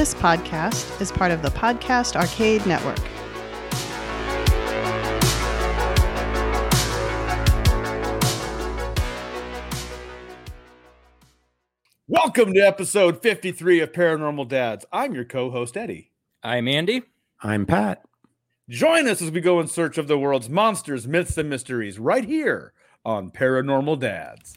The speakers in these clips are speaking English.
This podcast is part of the Podcast Arcade Network. Welcome to episode 53 of Paranormal Dads. I'm your co host, Eddie. I'm Andy. I'm Pat. Join us as we go in search of the world's monsters, myths, and mysteries right here on Paranormal Dads.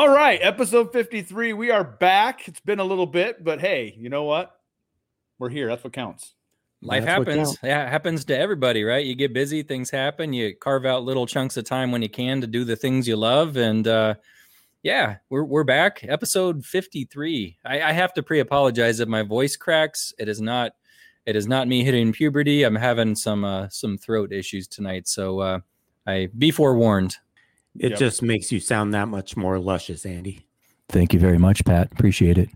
All right, episode 53. We are back. It's been a little bit, but hey, you know what? We're here. That's what counts. Life That's happens. counts. Yeah, it happens to everybody, right? You get busy, things happen. You carve out little chunks of time when you can to do the things you love. And uh yeah, we're we're back. Episode 53. I, I have to pre-apologize if my voice cracks. It is not it is not me hitting puberty. I'm having some uh some throat issues tonight. So uh I be forewarned. It Yep. just makes you sound that much more luscious, Andy. Thank you very much, Pat. Appreciate it.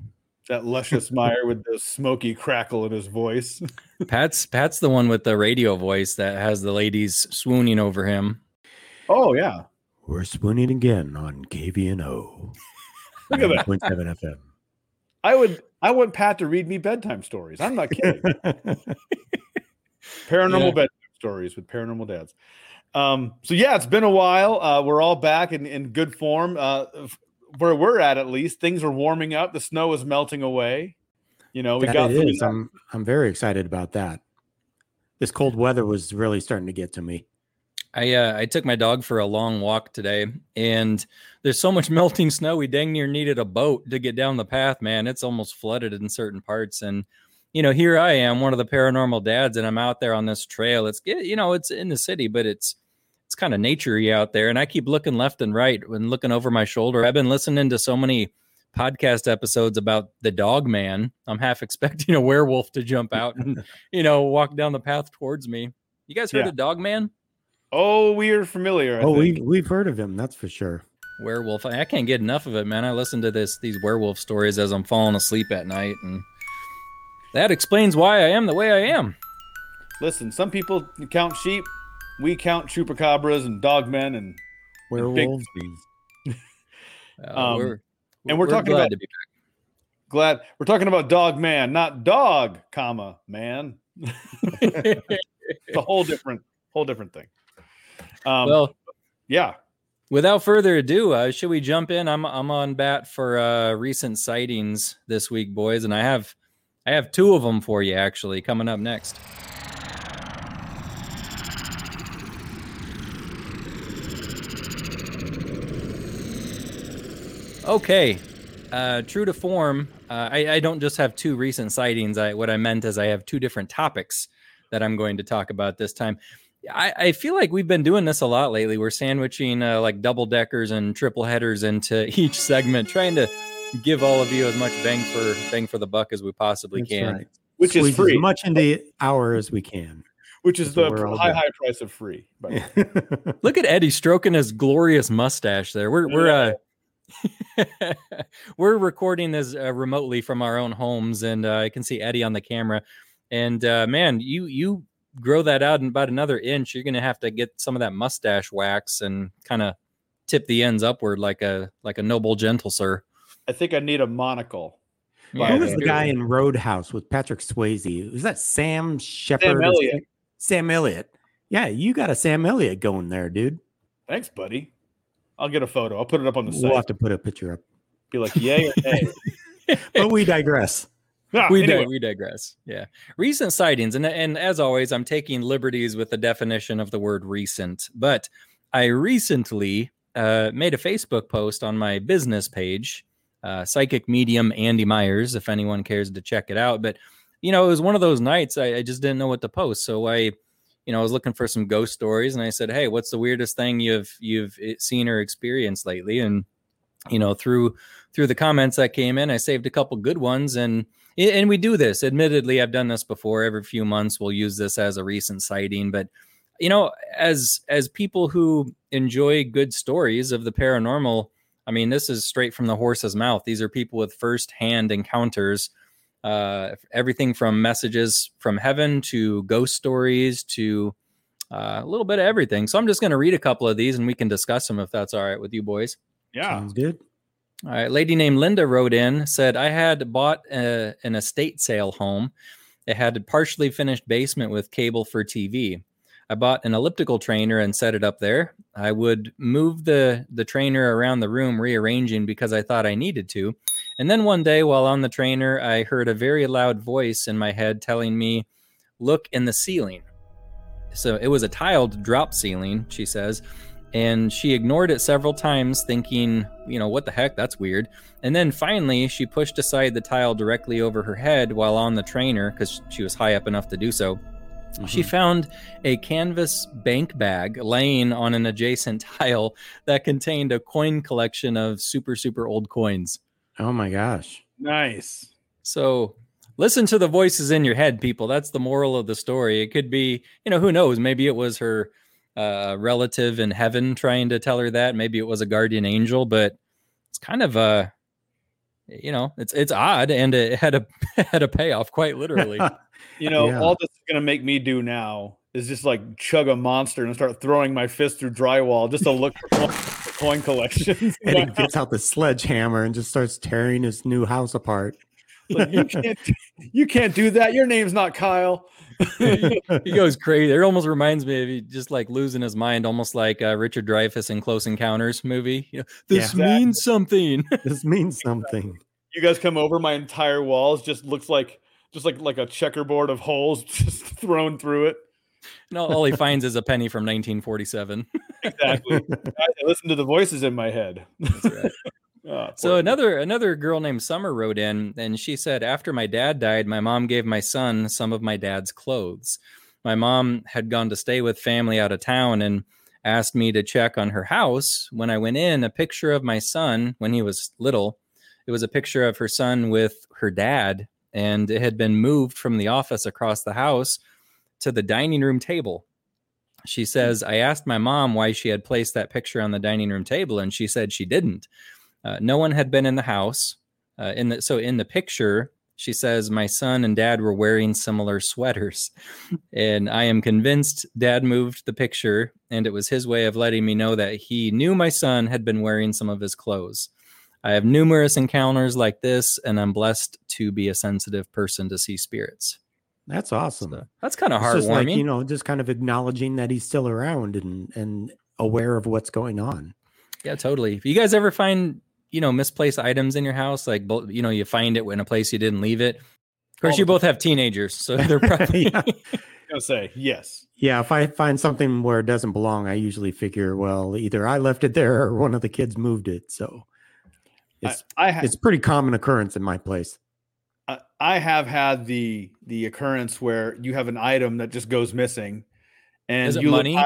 That luscious Meyer with the smoky crackle in his voice. Pat's Pat's the one with the radio voice that has the ladies swooning over him. Oh, yeah. We're swooning again on KVNO. Look at that. 9.7 FM. I would I want Pat to read me bedtime stories. I'm not kidding. paranormal Yeah. bedtime stories with paranormal dads. Um, so yeah, it's been a while. Uh, we're all back in, in good form. Uh, where we're at, at least, things are warming up. The snow is melting away. You know, we That got it through is. that- I'm, I'm very excited about that. This cold weather was really starting to get to me. I uh, I took my dog for a long walk today, and there's so much melting snow. We dang near needed a boat to get down the path. Man, it's almost flooded in certain parts. And you know, here I am, one of the paranormal dads, and I'm out there on this trail. It's you know, it's in the city, but it's it's kind of naturey out there. And I keep looking left and right and looking over my shoulder. I've been listening to so many podcast episodes about the dog man. I'm half expecting a werewolf to jump out and you know walk down the path towards me. You guys heard Yeah. of Dog Man? Oh, we are familiar. I oh, think. we, we've heard of him. That's for sure. werewolf I, I can't get enough of it man i listen to this these werewolf stories as i'm falling asleep at night and that explains why i am the way i am Listen, some people count sheep. We count chupacabras and dogmen, and Werewolves. uh, Um, we're, and we're talking glad about- to be glad we're talking about dog man, not dog, comma man. It's a whole different, whole different thing. Um, well yeah, without further ado uh, should we jump in i'm i'm on bat for uh recent sightings this week boys and i have i have two of them for you actually coming up next Okay. Uh, true to form, uh, I, I don't just have two recent sightings. I, what I meant is I have two different topics that I'm going to talk about this time. I, I feel like we've been doing this a lot lately. We're sandwiching uh, like double deckers and triple headers into each segment, trying to give all of you as much bang for bang for the buck as we possibly That's can. right. which Squeeze is free, as much in the hour as we can. which is That's the what we're all high, high price of free. by the way. Look at Eddie stroking his glorious mustache there. We're we're uh we're recording this uh, remotely from our own homes and uh, I can see Eddie on the camera and uh man, you you grow that out in about another inch, you're going to have to get some of that mustache wax and kind of tip the ends upward like a like a noble gentle sir. I think I need a monocle. Yeah, Who was the guy in Roadhouse with Patrick Swayze? Was that Sam Shepard? Sam Elliott. Sam- Sam Elliott. Yeah, you got a Sam Elliott going there, dude. Thanks, buddy. I'll get a photo. I'll put it up on the site. We'll have to put a picture up. Be like, yay or nay. But we digress. Ah, we, anyway, di- we digress. Yeah. Recent sightings. And, and as always, I'm taking liberties with the definition of the word recent. But I recently uh, made a Facebook post on my business page, uh, psychic medium Andy Myers, if anyone cares to check it out. But, you know, it was one of those nights I, I just didn't know what to post. So I, you know, I was looking for some ghost stories and I said, Hey, what's the weirdest thing you've, you've eh, seen or experienced lately? And you know, through through the comments that came in, I saved a couple good ones and and we do this. Admittedly, I've done this before. Every few months, we'll use this as a recent sighting. But you know, as as people who enjoy good stories of the paranormal, I mean, this is straight from the horse's mouth. These are people with firsthand encounters. Uh, everything from messages from heaven to ghost stories to uh, a little bit of everything. So I'm just going to read a couple of these and we can discuss them if that's all right with you boys. Yeah. Sounds good. All right. Lady named Linda wrote in, said, I had bought a, an estate sale home. It had a partially finished basement with cable for TV. I bought an elliptical trainer and set it up there. I would move the, the trainer around the room, rearranging because I thought I needed to. And then one day while on the trainer, I heard a very loud voice in my head telling me, Look in the ceiling. So it was a tiled drop ceiling, she says and she ignored it several times, thinking, you know, what the heck, that's weird. And then finally, she pushed aside the tile directly over her head while on the trainer because she was high up enough to do so. Mm-hmm. She found a canvas bank bag laying on an adjacent tile that contained a coin collection of super, super old coins. Oh my gosh. Nice. So listen to the voices in your head, people. That's the moral of the story. It could be, you know, who knows? Maybe it was her uh, relative in heaven trying to tell her that. Maybe it was a guardian angel, but it's kind of a, uh, you know, it's it's odd, and it had a had a payoff quite literally. you know, yeah. all this is gonna make me do now is just like chug a monster and start throwing my fist through drywall just to look for coin, coin collections. and he gets out the sledgehammer and just starts tearing his new house apart. Like, you can't, you can't do that. Your name's not Kyle. he goes crazy. It almost reminds me of he just like losing his mind, almost like uh, Richard Dreyfuss in Close Encounters movie. You know, this yeah, means something. this means something. You guys come over, my entire walls just looks like just like like a checkerboard of holes just thrown through it. No, all he finds is a penny from 1947. exactly. I listen to the voices in my head. That's right. Oh, so another another girl named Summer wrote in and she said after my dad died my mom gave my son some of my dad's clothes. My mom had gone to stay with family out of town and asked me to check on her house. When I went in, a picture of my son when he was little. It was a picture of her son with her dad and it had been moved from the office across the house to the dining room table. She says, I asked my mom why she had placed that picture on the dining room table, and she said she didn't. Uh, no one had been in the house. Uh, in the so in the picture, she says my son and dad were wearing similar sweaters, and I am convinced dad moved the picture, and it was his way of letting me know that he knew my son had been wearing some of his clothes. I have numerous encounters like this, and I'm blessed to be a sensitive person to see spirits. That's awesome. So that's kind of heartwarming. Like, you know, just kind of acknowledging that he's still around and and aware of what's going on. Yeah, totally. If you guys ever find you know misplaced items in your house like you know you find it in a place you didn't leave it of course you both have teenagers so they're probably yeah. gonna say yes yeah if i find something where it doesn't belong i usually figure well either i left it there or one of the kids moved it so it's I, I ha- it's pretty common occurrence in my place I, have had the the occurrence where you have an item that just goes missing and is it money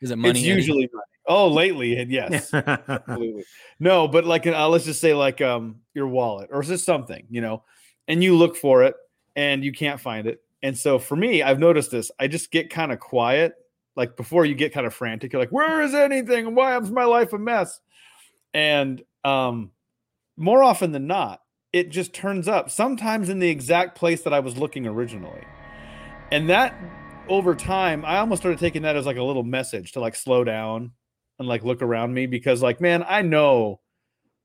is it money it's usually money Oh, lately, yes, absolutely. No, but like, uh, let's just say like um your wallet or just something, you know, and you look for it and you can't find it. And so for me, I've noticed this. I just get kind of quiet, like before you get kind of frantic. You're like, "Where is anything? Why is my life a mess?" And um, more often than not, it just turns up. Sometimes in the exact place that I was looking originally, and that over time, I almost started taking that as like a little message to like slow down and like look around me because like man i know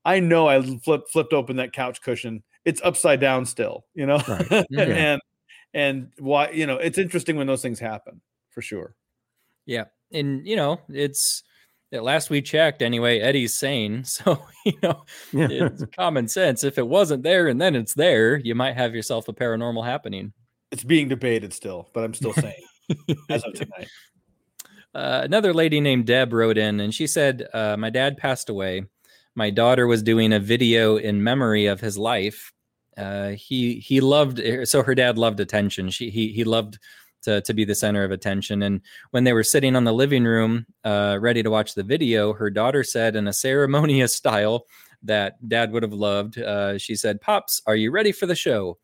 i know i flipped flipped open that couch cushion it's upside down still you know right. yeah. and and why you know it's interesting when those things happen for sure yeah and you know it's last we checked anyway eddie's sane so you know yeah. it's common sense if it wasn't there and then it's there you might have yourself a paranormal happening it's being debated still but i'm still sane as of tonight uh, another lady named Deb wrote in and she said, uh, My dad passed away. My daughter was doing a video in memory of his life. Uh, he he loved so her dad loved attention. She he he loved to to be the center of attention. And when they were sitting on the living room, uh, ready to watch the video, her daughter said in a ceremonious style, that Dad would have loved. Uh, she said, "Pops, are you ready for the show?"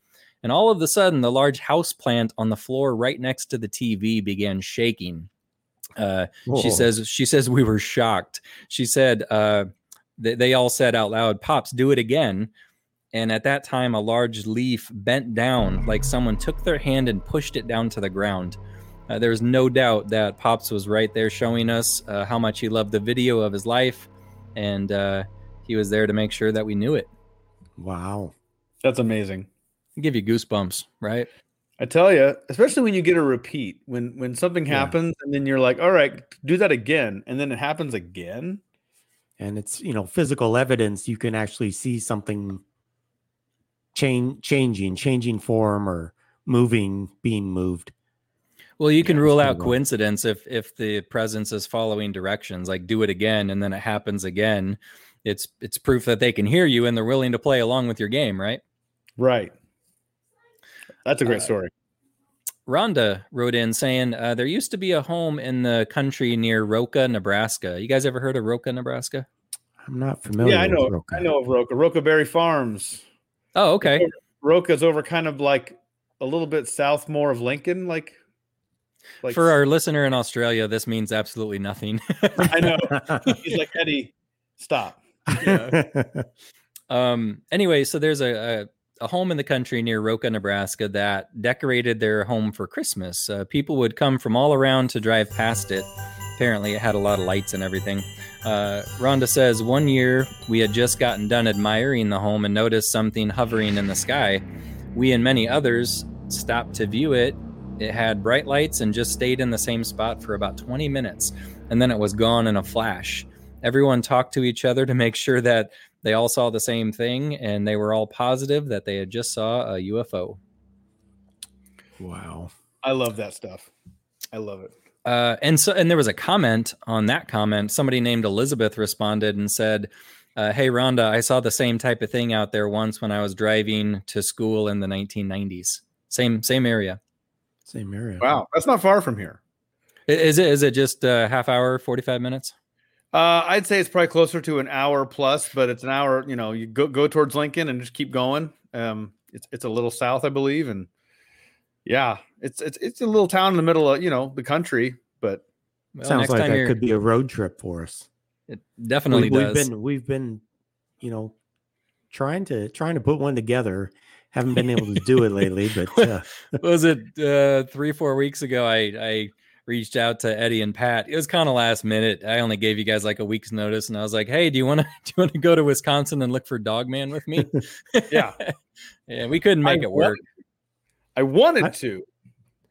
And all of a sudden, the large house plant on the floor right next to the TV began shaking. Uh, she says, "She says we were shocked." She said, uh, they, they all said out loud, "Pops, do it again." And at that time, a large leaf bent down, like someone took their hand and pushed it down to the ground. Uh, there's no doubt that Pops was right there showing us uh, how much he loved the video of his life, and uh, he was there to make sure that we knew it. Wow, that's amazing. Give you goosebumps, right? I tell you, especially when you get a repeat, when when something happens yeah. and then you're like, "All right, do that again," and then it happens again, and it's you know physical evidence. You can actually see something change, changing, changing form, or moving, being moved. Well, you can yeah, rule out coincidence if if the presence is following directions, like do it again and then it happens again. It's it's proof that they can hear you and they're willing to play along with your game, right? Right. That's a great uh, story. Rhonda wrote in saying uh, there used to be a home in the country near Roca, Nebraska. You guys ever heard of Roca, Nebraska? I'm not familiar. Yeah, I know. I know of Roca. Roca Berry Farms. Oh, okay. Roca's over kind of like a little bit south more of Lincoln, like like, For our listener in Australia, this means absolutely nothing. I know. He's like Eddie, stop. Yeah. um. Anyway, so there's a, a, a home in the country near Roca, Nebraska, that decorated their home for Christmas. Uh, people would come from all around to drive past it. Apparently, it had a lot of lights and everything. Uh, Rhonda says one year we had just gotten done admiring the home and noticed something hovering in the sky. We and many others stopped to view it it had bright lights and just stayed in the same spot for about 20 minutes, and then it was gone in a flash. Everyone talked to each other to make sure that they all saw the same thing, and they were all positive that they had just saw a UFO. Wow. I love that stuff. I love it. Uh, and so, and there was a comment on that comment. Somebody named Elizabeth responded and said, uh, "Hey Rhonda, I saw the same type of thing out there once when I was driving to school in the 1990s. Same same area." Same area. Wow, that's not far from here. Is it? Is it just a half hour, forty five minutes? Uh, I'd say it's probably closer to an hour plus, but it's an hour. You know, you go go towards Lincoln and just keep going. Um, it's it's a little south, I believe, and yeah, it's it's it's a little town in the middle of you know the country. But well, sounds like that could be a road trip for us. It definitely we, does. We've been we've been, you know, trying to trying to put one together haven't been able to do it lately, but uh. was it uh, three, four weeks ago? I, I reached out to Eddie and Pat. It was kind of last minute. I only gave you guys like a week's notice, and I was like, "Hey, do you want to do you want to go to Wisconsin and look for Dogman with me?" yeah, yeah. We couldn't make I it work. I wanted I, to.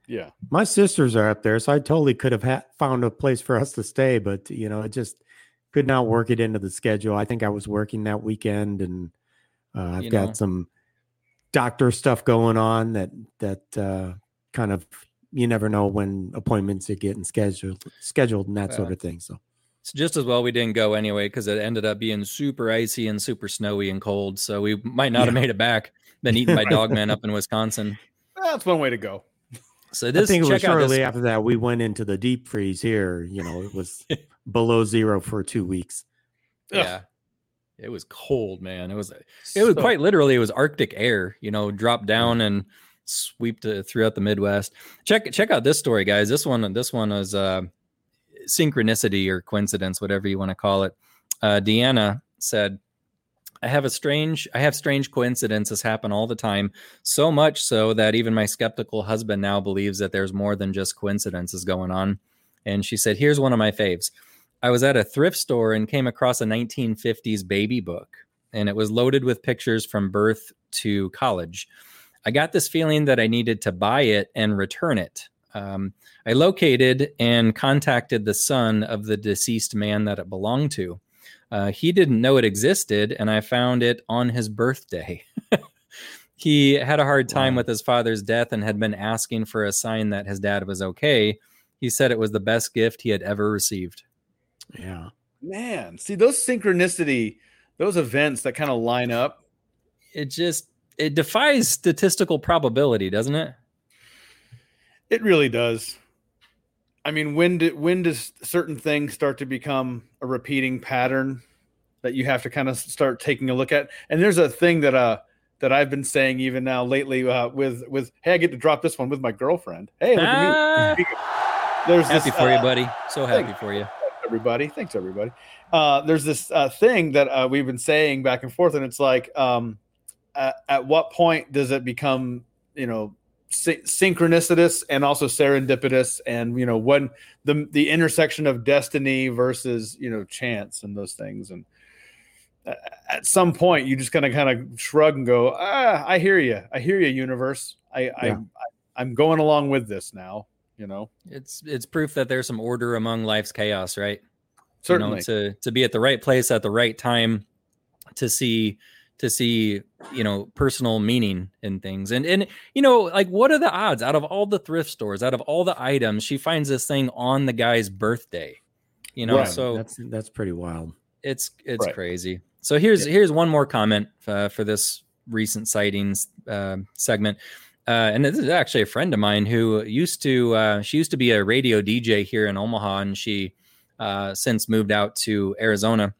Yeah, my sisters are up there, so I totally could have ha- found a place for us to stay, but you know, it just could not work it into the schedule. I think I was working that weekend, and uh, I've you got know. some doctor stuff going on that that uh, kind of you never know when appointments are getting scheduled scheduled and that yeah. sort of thing. So it's just as well we didn't go anyway because it ended up being super icy and super snowy and cold. So we might not yeah. have made it back. Been eaten by dogman up in Wisconsin. That's one way to go. So this, I think it was shortly after that we went into the deep freeze here. You know, it was below zero for two weeks. Yeah. It was cold, man. It was it was quite literally it was Arctic air, you know, dropped down and swept throughout the Midwest. Check check out this story, guys. This one this one is uh, synchronicity or coincidence, whatever you want to call it. Uh, Deanna said, "I have a strange I have strange coincidences happen all the time, so much so that even my skeptical husband now believes that there's more than just coincidences going on." And she said, "Here's one of my faves." I was at a thrift store and came across a 1950s baby book, and it was loaded with pictures from birth to college. I got this feeling that I needed to buy it and return it. Um, I located and contacted the son of the deceased man that it belonged to. Uh, he didn't know it existed, and I found it on his birthday. he had a hard time wow. with his father's death and had been asking for a sign that his dad was okay. He said it was the best gift he had ever received. Yeah. Man, see those synchronicity, those events that kind of line up. It just it defies statistical probability, doesn't it? It really does. I mean, when do, when does certain things start to become a repeating pattern? that you have to kind of start taking a look at. And there's a thing that uh that I've been saying even now lately uh, with with hey, I get to drop this one with my girlfriend. Hey, look ah, at me. There's happy this, for uh, you, buddy. So happy for you. everybody. Thanks, everybody. Uh, there's this uh, thing that uh, we've been saying back and forth, and it's like, um, at, at what point does it become, you know, sy- synchronicitous and also serendipitous, and you know, when the the intersection of destiny versus you know chance and those things, and at some point you just kind of kind of shrug and go, ah, I hear you, I hear you, universe. I, yeah. I, I I'm going along with this now. You know, it's it's proof that there's some order among life's chaos, right? Certainly, you know, to to be at the right place at the right time, to see to see you know personal meaning in things and and you know like what are the odds out of all the thrift stores out of all the items she finds this thing on the guy's birthday you know right. so that's that's pretty wild it's it's right. crazy so here's yeah. here's one more comment uh, for this recent sightings uh, segment. Uh, and this is actually a friend of mine who used to uh, she used to be a radio DJ here in Omaha, and she uh, since moved out to Arizona.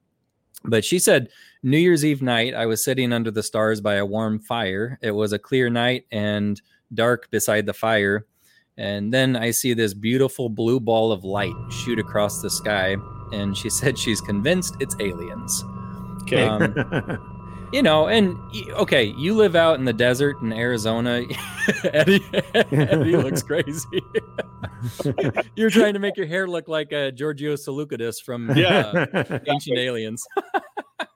But she said New Year's Eve night, I was sitting under the stars by a warm fire. It was a clear night and dark beside the fire. And then I see this beautiful blue ball of light shoot across the sky. And she said she's convinced it's aliens. Okay. Um, you know, and okay, you live out in the desert in Arizona. Eddie, Eddie looks crazy. You're trying to make your hair look like a Giorgio Tsoukalos from yeah. Uh, Ancient Aliens.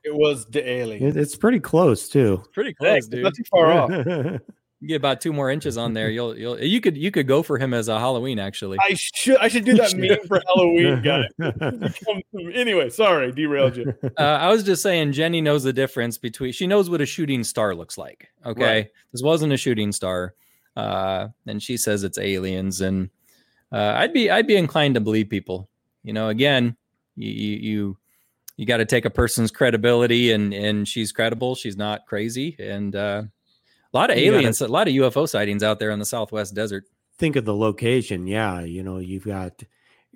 It was the alien. It's pretty close too. pretty close, dude. Not too far off you get about two more inches on there. You'll you'll you could you could go for him as a Halloween actually. I should I should do that meme for Halloween, guys. anyway, sorry, derailed you. Uh, I was just saying Jenny knows the difference between she knows what a shooting star looks like. Okay, right. this wasn't a shooting star, uh, and she says it's aliens, and uh, I'd be I'd be inclined to believe people. You know, again, you you you got to take a person's credibility, and and she's credible. She's not crazy, and uh, a lot of aliens, gotta, a lot of UFO sightings out there in the Southwest desert. Think of the location. Yeah. You know, you've got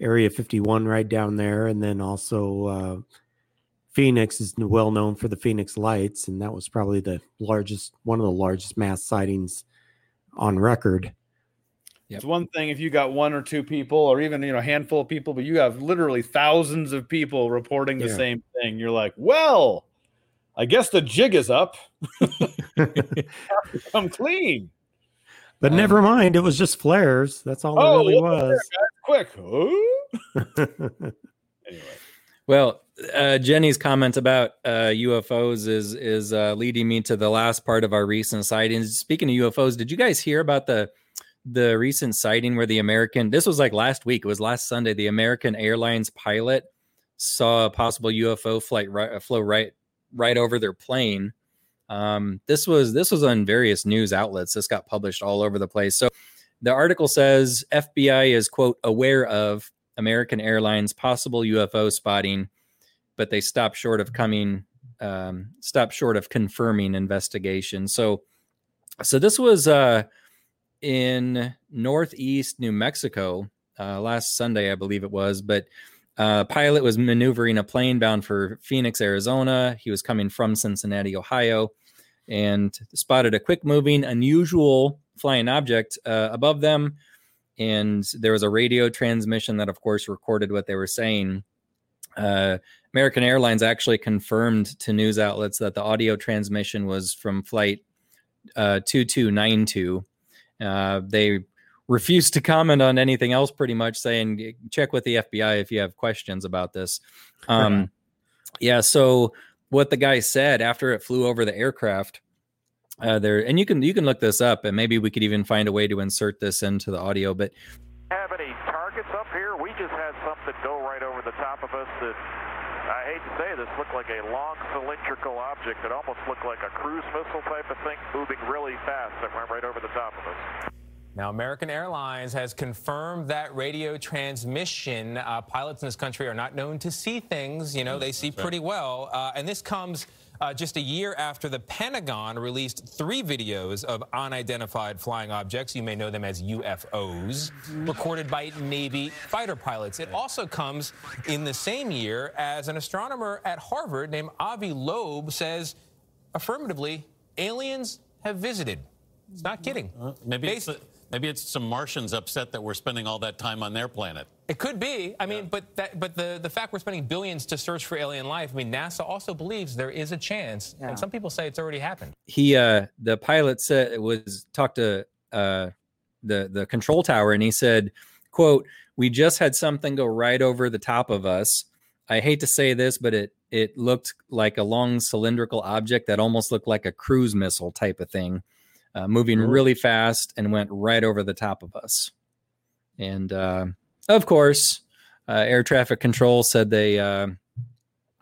Area 51 right down there. And then also uh, Phoenix is well known for the Phoenix Lights. And that was probably the largest, one of the largest mass sightings on record. Yep. It's one thing if you got one or two people, or even you know a handful of people, but you have literally thousands of people reporting the yeah. same thing. You're like, well, I guess the jig is up. I'm clean. But um, never mind, it was just flares. That's all oh, it really was. Quick. anyway. Well, uh, Jenny's comment about uh, UFOs is is uh, leading me to the last part of our recent sightings. Speaking of UFOs, did you guys hear about the the recent sighting where the American? This was like last week. It was last Sunday. The American Airlines pilot saw a possible UFO flight right, flow right right over their plane. Um, this was this was on various news outlets. This got published all over the place. So the article says FBI is quote aware of American Airlines possible UFO spotting, but they stopped short of coming um, stopped short of confirming investigation. So so this was uh, in northeast New Mexico uh, last Sunday, I believe it was, but uh, pilot was maneuvering a plane bound for Phoenix, Arizona. He was coming from Cincinnati, Ohio, and spotted a quick moving, unusual flying object uh, above them. And there was a radio transmission that, of course, recorded what they were saying. Uh, American Airlines actually confirmed to news outlets that the audio transmission was from flight uh, 2292. Uh, they refused to comment on anything else, pretty much saying check with the FBI if you have questions about this. Um, yeah. So what the guy said after it flew over the aircraft, uh, there, and you can you can look this up, and maybe we could even find a way to insert this into the audio. But have any targets up here? We just had something go right over the top of us that. I hate to say this, looked like a long cylindrical object that almost looked like a cruise missile type of thing moving really fast that went right over the top of us. Now, American Airlines has confirmed that radio transmission. Uh, pilots in this country are not known to see things. You know, they see pretty well. Uh, and this comes uh, just a year after the Pentagon released three videos of unidentified flying objects. You may know them as UFOs, recorded by Navy fighter pilots. It also comes in the same year as an astronomer at Harvard named Avi Loeb says affirmatively aliens have visited. It's not kidding. Uh, maybe, Based, it's, maybe it's some Martians upset that we're spending all that time on their planet. It could be. I mean, yeah. but that, but the, the fact we're spending billions to search for alien life. I mean, NASA also believes there is a chance, yeah. and some people say it's already happened. He, uh, the pilot said, it was talked to uh, the the control tower, and he said, "quote We just had something go right over the top of us. I hate to say this, but it it looked like a long cylindrical object that almost looked like a cruise missile type of thing." uh, moving really fast and went right over the top of us. And uh, of course, uh, air traffic control said they, uh,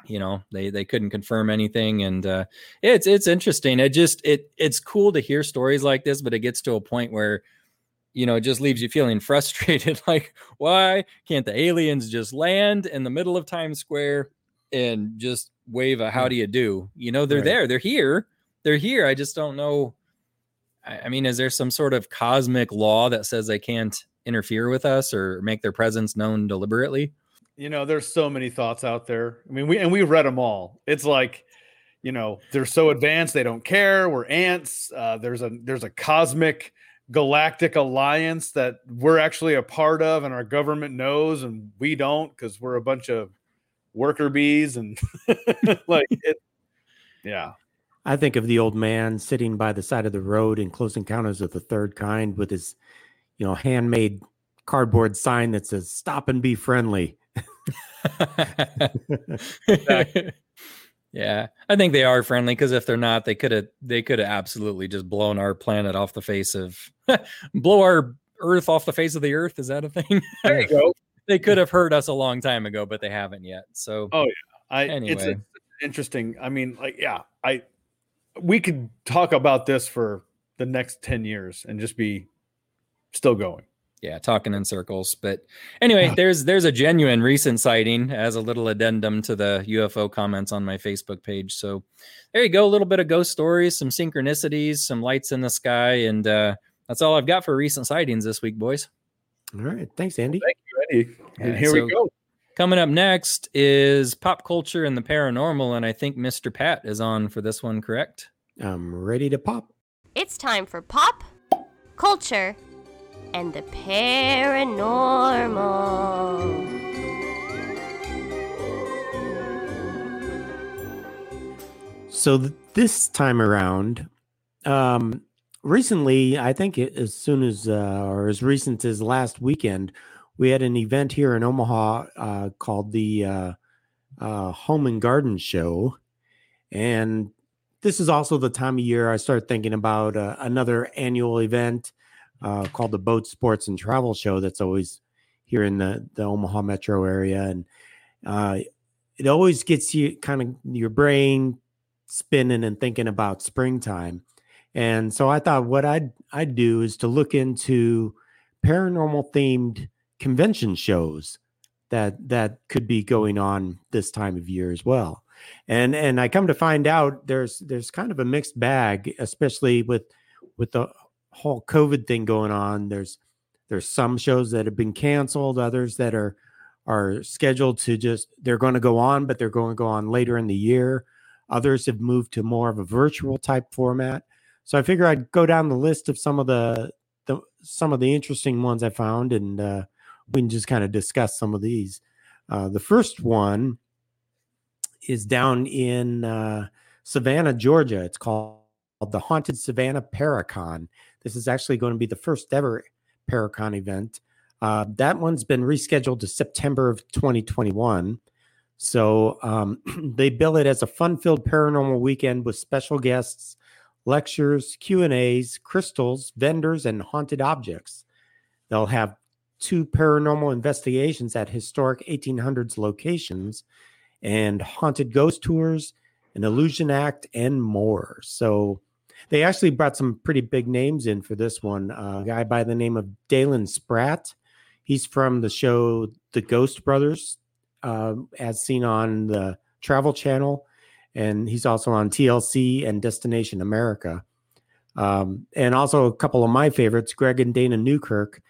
you know, they they couldn't confirm anything. And uh, it's it's interesting. It just it it's cool to hear stories like this, but it gets to a point where you know, it just leaves you feeling frustrated. like, why can't the aliens just land in the middle of Times Square and just wave a how do you do? You know, they're right. there, they're here, they're here. I just don't know I mean, is there some sort of cosmic law that says they can't interfere with us or make their presence known deliberately? You know, there's so many thoughts out there. I mean, we and we read them all. It's like, you know, they're so advanced they don't care. We're ants. Uh, there's a there's a cosmic galactic alliance that we're actually a part of, and our government knows, and we don't because we're a bunch of worker bees and like it. Yeah, I think of the old man sitting by the side of the road in Close Encounters of the Third Kind with his, you know, handmade cardboard sign that says "Stop and be friendly." yeah, I think they are friendly because if they're not, they could have they could have absolutely just blown our planet off the face of blow our Earth off the face of the Earth. Is that a thing? There you go. they could have heard us a long time ago, but they haven't yet. So, oh yeah, I anyway. it's, it's interesting. I mean, like, yeah, I we could talk about this for the next 10 years and just be still going. Yeah talking in circles. But anyway there's there's a genuine recent sighting as a little addendum to the ufo comments on my facebook page. So there you go a little bit of ghost stories some synchronicities some lights in the sky and uh that's all i've got for recent sightings this week boys. All right. Thanks andy. Thank you eddie and here so, we go. Coming up next is pop culture and the paranormal, and I think Mr. Pat is on for this one, correct? I'm ready to pop. It's time for pop, culture, and the paranormal. So th- this time around, um, recently, I think it, as soon as uh, or as recent as last weekend, we had an event here in Omaha uh, called the uh, uh, Home and Garden Show. And this is also the time of year I start thinking about uh, another annual event uh, called the Boat Sports and Travel Show that's always here in the, the Omaha metro area. And uh, it always gets you kind of your brain spinning and thinking about springtime. And so I thought what I'd I'd do is to look into paranormal themed convention shows that that could be going on this time of year as well. And and I come to find out there's there's kind of a mixed bag, especially with with the whole COVID thing going on. There's there's some shows that have been canceled, others that are are scheduled to just they're going to go on, but they're going to go on later in the year. Others have moved to more of a virtual type format. So I figure I'd go down the list of some of the the some of the interesting ones I found and uh, we can just kind of discuss some of these. Uh, the first one is down in uh, Savannah, Georgia. It's called the Haunted Savannah Paracon. This is actually going to be the first ever Paracon event. Uh, that one's been rescheduled to September of 2021. So um, they bill it as a fun-filled paranormal weekend with special guests, lectures, Q and A's, crystals, vendors, and haunted objects. They'll have two paranormal investigations at historic 1800s locations and haunted ghost tours, an illusion act, and more. So they actually brought some pretty big names in for this one. Uh, a guy by the name of Dalen Spratt. He's from the show The Ghost Brothers, uh, as seen on the Travel Channel. and he's also on TLC and Destination America. Um, and also a couple of my favorites, Greg and Dana Newkirk.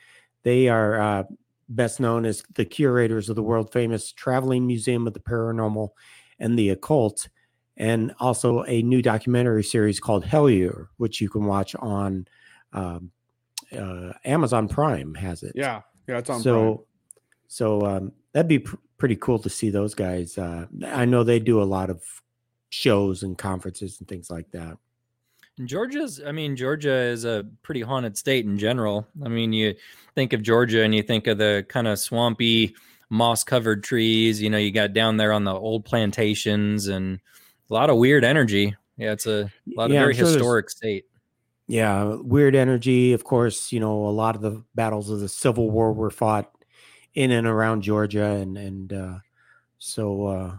They are uh, best known as the curators of the world famous Traveling Museum of the Paranormal and the Occult, and also a new documentary series called Hellier, which you can watch on um, uh, Amazon Prime. Has it? Yeah, yeah, it's on. so, Prime. so um, that'd be pr- pretty cool to see those guys. Uh, I know they do a lot of shows and conferences and things like that. Georgia's, I mean, Georgia is a pretty haunted state in general. I mean, you think of Georgia and you think of the kind of swampy, moss covered trees. You know, you got down there on the old plantations and a lot of weird energy. Yeah, it's a lot of Yeah, very sure historic state. Yeah, weird energy. Of course, you know a lot of the battles of the Civil War were fought in and around Georgia, and and uh, so uh,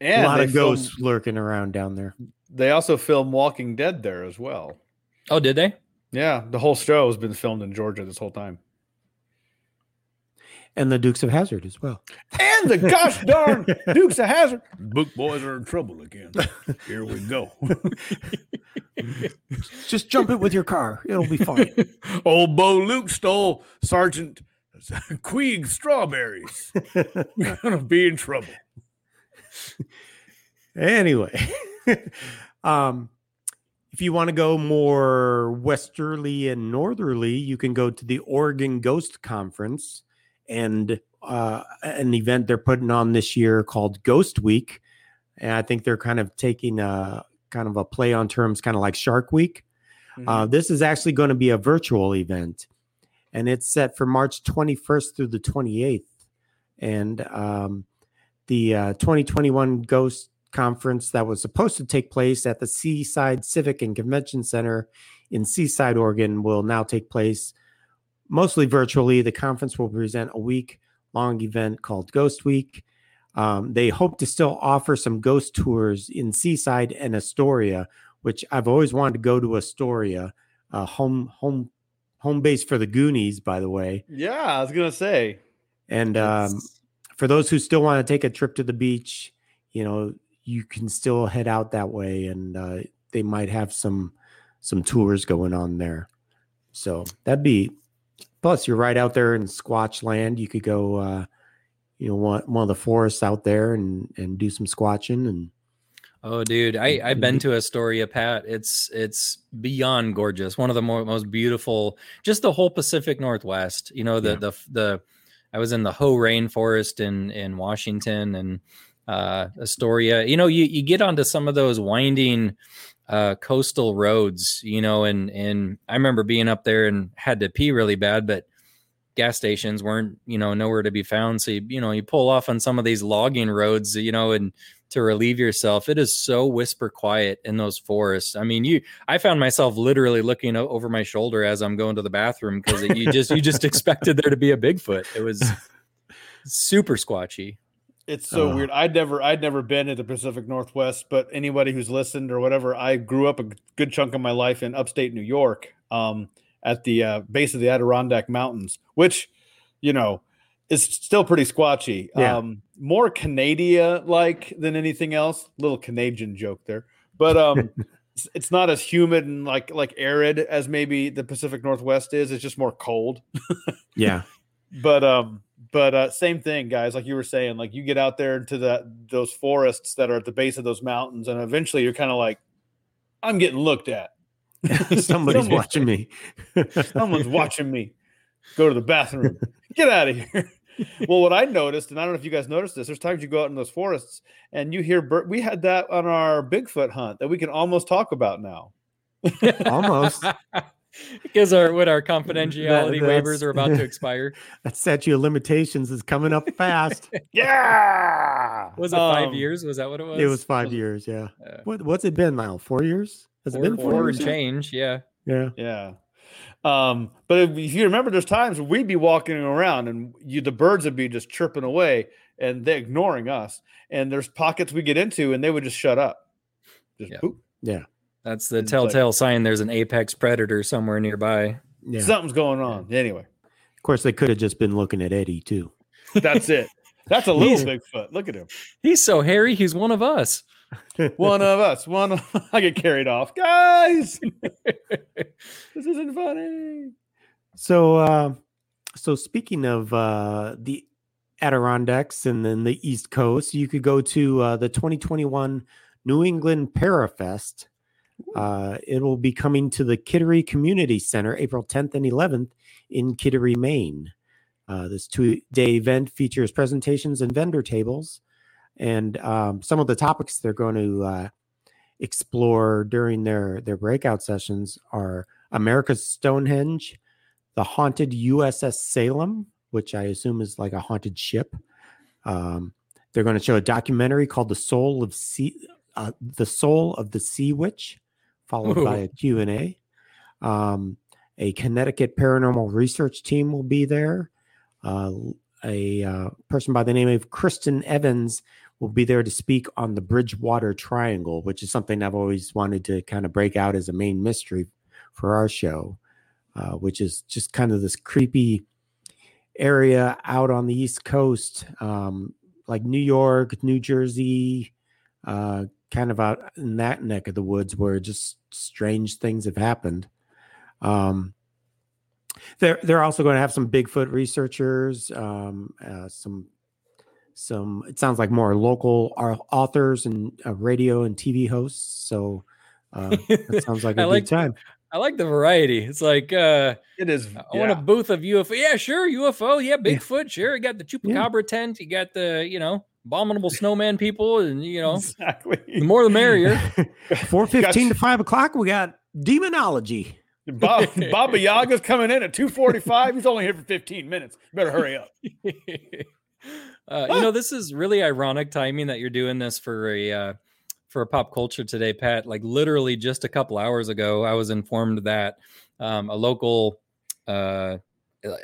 and a lot of film- ghosts lurking around down there. They also film Walking Dead there as well. Oh, did they? Yeah, the whole show has been filmed in Georgia this whole time. And the Dukes of Hazzard as well. And the gosh darn Dukes of Hazzard. Book boys are in trouble again. Here we go. Just jump it with your car; it'll be fine. Old Bo Luke stole Sergeant Queeg strawberries. We're gonna be in trouble. anyway, um, if you want to go more westerly and northerly, you can go to the Oregon Ghost Conference and uh, an event they're putting on this year called Ghost Week. And I think they're kind of taking a kind of a play on terms, kind of like Shark Week. Uh, this is actually going to be a virtual event, and it's set for March 21st through the 28th. And um, the uh, 2021 Ghost Conference that was supposed to take place at the Seaside Civic and Convention Center in Seaside, Oregon, will now take place mostly virtually. The conference will present a week long event called Ghost Week. Um, they hope to still offer some ghost tours in Seaside and Astoria, which I've always wanted to go to Astoria, uh, home home home base for the Goonies, by the way. Yeah, I was gonna say. And um, for those who still want to take a trip to the beach, you know, you can still head out that way, and uh, they might have some some tours going on there. So that'd be. Plus, you're right out there in Squatch Land. You could go, uh, you know, one one of the forests out there and and do some squatching and Oh, dude, I I've been to Astoria, Pat. It's it's beyond gorgeous. One of the more, most beautiful, just the whole Pacific Northwest. You know, the Yeah. the the. I was in the Hoh Rainforest in in Washington and uh, Astoria. You know, you you get onto some of those winding uh, coastal roads. You know, and and I remember being up there and had to pee really bad, but gas stations weren't you know nowhere to be found. So you you know you pull off on some of these logging roads. You know, and to relieve yourself. It is so whisper quiet in those forests. I mean, you I found myself literally looking over my shoulder as I'm going to the bathroom because you just you just expected there to be a Bigfoot. It was super squatchy. It's so Uh. weird. I'd never, I'd never been in the Pacific Northwest, but anybody who's listened or whatever, I grew up a good chunk of my life in upstate New York, um, at the uh, base of the Adirondack Mountains, which, you know, is still pretty squatchy. Yeah. Um, more Canada like than anything else. Little Canadian joke there, but um, it's, it's not as humid and like like arid as maybe the Pacific Northwest is. It's just more cold yeah, but um but uh same thing guys like you were saying like you get out there into that those forests that are at the base of those mountains and eventually you're kind of like i'm getting looked at. Somebody's Someone- watching me. someone's watching me. Go to the bathroom. Get out of here. Well what i noticed and i don't know if you guys noticed this there's times you go out in those forests and you hear bird we had that on our bigfoot hunt that we can almost talk about now. Almost. Because our what our confidentiality waivers are about to expire. That statute of limitations is coming up fast. yeah Was it five Um, years? Was that what it was? it was five years. Yeah. Yeah. What what's it been now? Four years? Has four, it been four, four years? and change. Yeah. Yeah. Yeah. Um, but if, if you remember, there's times we'd be walking around and you, the birds would be just chirping away and they're ignoring us. And there's pockets we get into and they would just shut up. Just Yeah. poop. That's the It's like- telltale sign there's an apex predator somewhere nearby. Yeah. Something's going on. Anyway, of course, they could have just been looking at Eddie too. that's it. That's a little Bigfoot. Look at him. He's so hairy, he's one of us. one of us. One. Of, I get carried off, guys. this isn't funny. So, uh, so speaking of uh, the Adirondacks and then the East Coast, you could go to uh, the 2021 New England Parafest. Uh, it will be coming to the Kittery Community Center April 10th and 11th in Kittery, Maine. Uh, this two day event features presentations and vendor tables. And um, some of the topics they're going to uh, explore during their, their breakout sessions are America's Stonehenge, the haunted USS Salem, which I assume is like a haunted ship. Um, they're going to show a documentary called "The Soul of Sea," uh, "The Soul of the Sea Witch," followed Ooh. by a Q and A. Um, a Connecticut paranormal research team will be there. Uh, a uh, person by the name of Kristen Evans will be there to speak on the Bridgewater Triangle, which is something I've always wanted to kind of break out as a main mystery for our show, uh, which is just kind of this creepy area out on the East Coast, um, like New York, New Jersey, uh, kind of out in that neck of the woods where just strange things have happened. Um, they're they're also going to have some Bigfoot researchers, um, uh, some some. It sounds like more local authors and uh, radio and TV hosts. So uh, that sounds like a good time. I like the variety. It's like uh it is. I yeah. want a booth of UFO. Yeah, sure, UFO. Yeah, Bigfoot. Yeah. Sure, you got the chupacabra yeah. tent. You got the you know abominable snowman people, and you know exactly the more the merrier. Four fifteen to five o'clock. We got demonology. Bob, Baba Yaga's coming in at two forty five. He's only here for fifteen minutes. Better hurry up. uh, you know, this is really ironic timing that you're doing this for a. Uh, for a pop culture today, Pat. Like literally just a couple hours ago, I was informed that um, a local uh,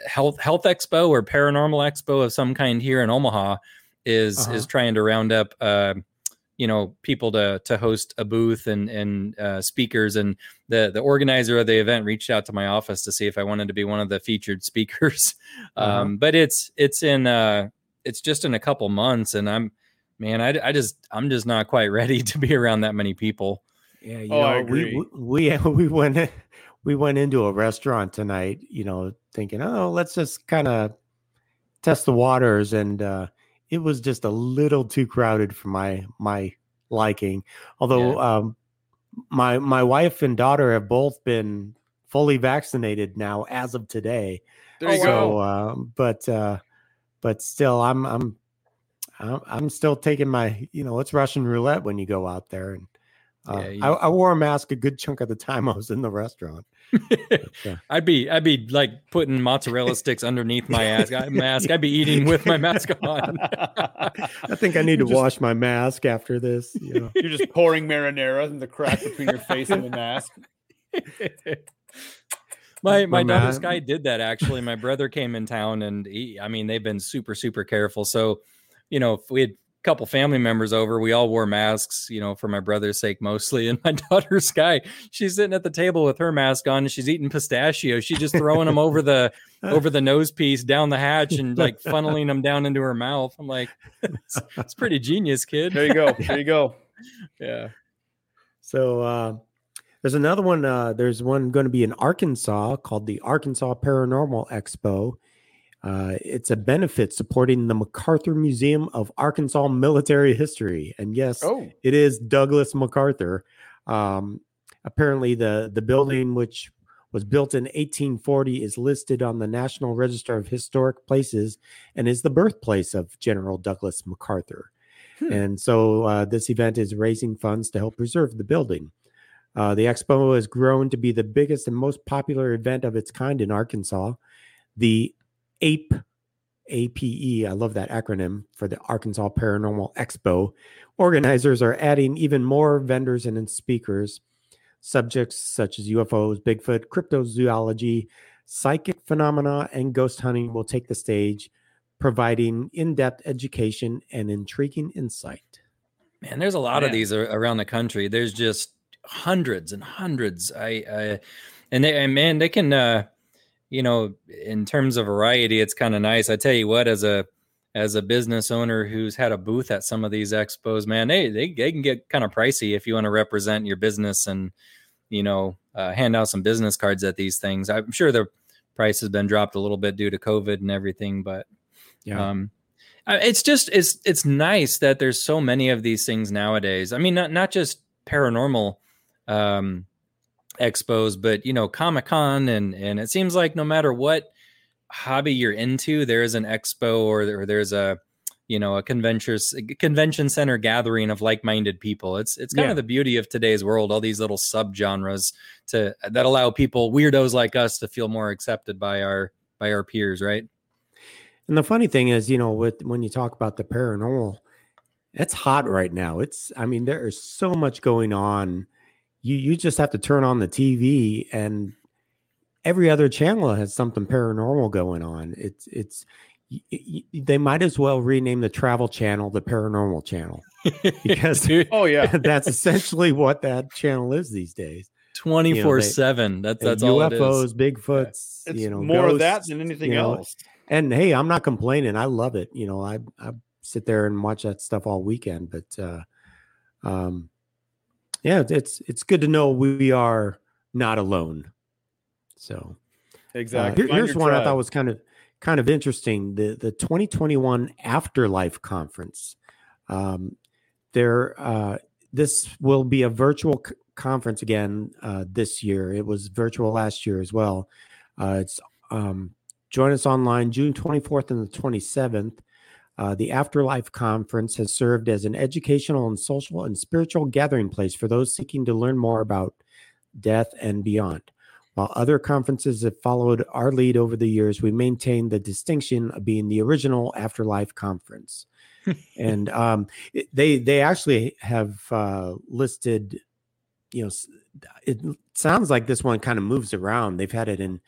health health expo or paranormal expo of some kind here in Omaha is uh-huh. is trying to round up uh, you know people to to host a booth and and uh, speakers and the the organizer of the event reached out to my office to see if I wanted to be one of the featured speakers uh-huh. um, but it's it's in uh it's just in a couple months and I'm man, I, I just I'm just not quite ready to be around that many people. Yeah, you oh, know, we, we we went we went into a restaurant tonight, you know, thinking, oh, let's just kind of test the waters, and uh, it was just a little too crowded for my my liking. Although yeah. um, my my wife and daughter have both been fully vaccinated now as of today. There you so, go. Um, but uh, but still, I'm I'm I'm still taking my, you know, it's Russian roulette when you go out there. And uh, yeah, you... I, I, wore a mask a good chunk of the time I was in the restaurant. But, uh, I'd be, I'd be like putting mozzarella sticks underneath my ass, mask. I'd be eating with my mask on. I think I need to just, wash my mask after this. You know? You're just pouring marinara in the crack between your face and the mask. my my daughter Sky did that actually. My brother came in town, and he, I mean, they've been super super careful. So you know, if we had a couple family members over, we all wore masks, you know, for my brother's sake mostly. And my daughter Sky, she's sitting at the table with her mask on and she's eating pistachios. She's just throwing them over the over the nose piece down the hatch and like funneling them down into her mouth. I'm like, it's, it's pretty genius, kid. There you go. There you go. yeah. So uh there's another one. Uh, there's one going to be in Arkansas called the Arkansas Paranormal Expo. Uh, it's a benefit supporting the MacArthur Museum of Arkansas Military History. And yes, oh. it is Douglas MacArthur. Um, apparently, the, the building, which was built in 1840, is listed on the National Register of Historic Places and is the birthplace of General Douglas MacArthur. Hmm. And so, uh, this event is raising funds to help preserve the building. Uh, the expo has grown to be the biggest and most popular event of its kind in Arkansas. The APE, APE, I love that acronym for the Arkansas Paranormal Expo. Organizers are adding even more vendors and speakers. Subjects such as UFOs, Bigfoot, cryptozoology, psychic phenomena, and ghost hunting will take the stage, providing in depth education and intriguing insight. Man, there's a lot of these around the country. There's just hundreds and hundreds. I, I and they, and man, they can, uh, you know, in terms of variety, it's kind of nice. I tell you what, as a as a business owner who's had a booth at some of these expos, man, they they, they can get kind of pricey if you want to represent your business and you know uh, hand out some business cards at these things. I'm sure the price has been dropped a little bit due to COVID and everything, but yeah. Um, it's just it's it's nice that there's so many of these things nowadays. I mean, not not just paranormal um, expos, but you know, Comic Con, and and it seems like no matter what hobby you're into, there is an expo or, or there's a you know a convention convention center gathering of like-minded people. It's it's kind yeah. of the beauty of today's world. All these little subgenres to that allow people weirdos like us to feel more accepted by our by our peers, right? And the funny thing is, you know, with when you talk about the paranormal, it's hot right now. It's I mean, there is so much going on. You you just have to turn on the TV and every other channel has something paranormal going on. It's it's they might as well rename the travel channel the paranormal channel because oh yeah. that's essentially what that channel is these days. 24 you know, 7 that's that's UFOs, all UFOs Bigfoots it's you know more ghosts, of that than anything you know, else. and hey i'm not complaining i love it you know i i sit there and watch that stuff all weekend but uh um yeah it's it's good to know we are not alone so exactly uh, here, here's one tribe. i thought was kind of kind of interesting the the 2021 afterlife conference um there uh this will be a virtual c- conference again uh this year it was virtual last year as well uh it's um Join us online June 24th and the 27th. Uh, the Afterlife Conference has served as an educational and social and spiritual gathering place for those seeking to learn more about death and beyond. While other conferences have followed our lead over the years, we maintain the distinction of being the original Afterlife Conference. and um, it, they they actually have uh, listed, you know, it sounds like this one kind of moves around. They've had it in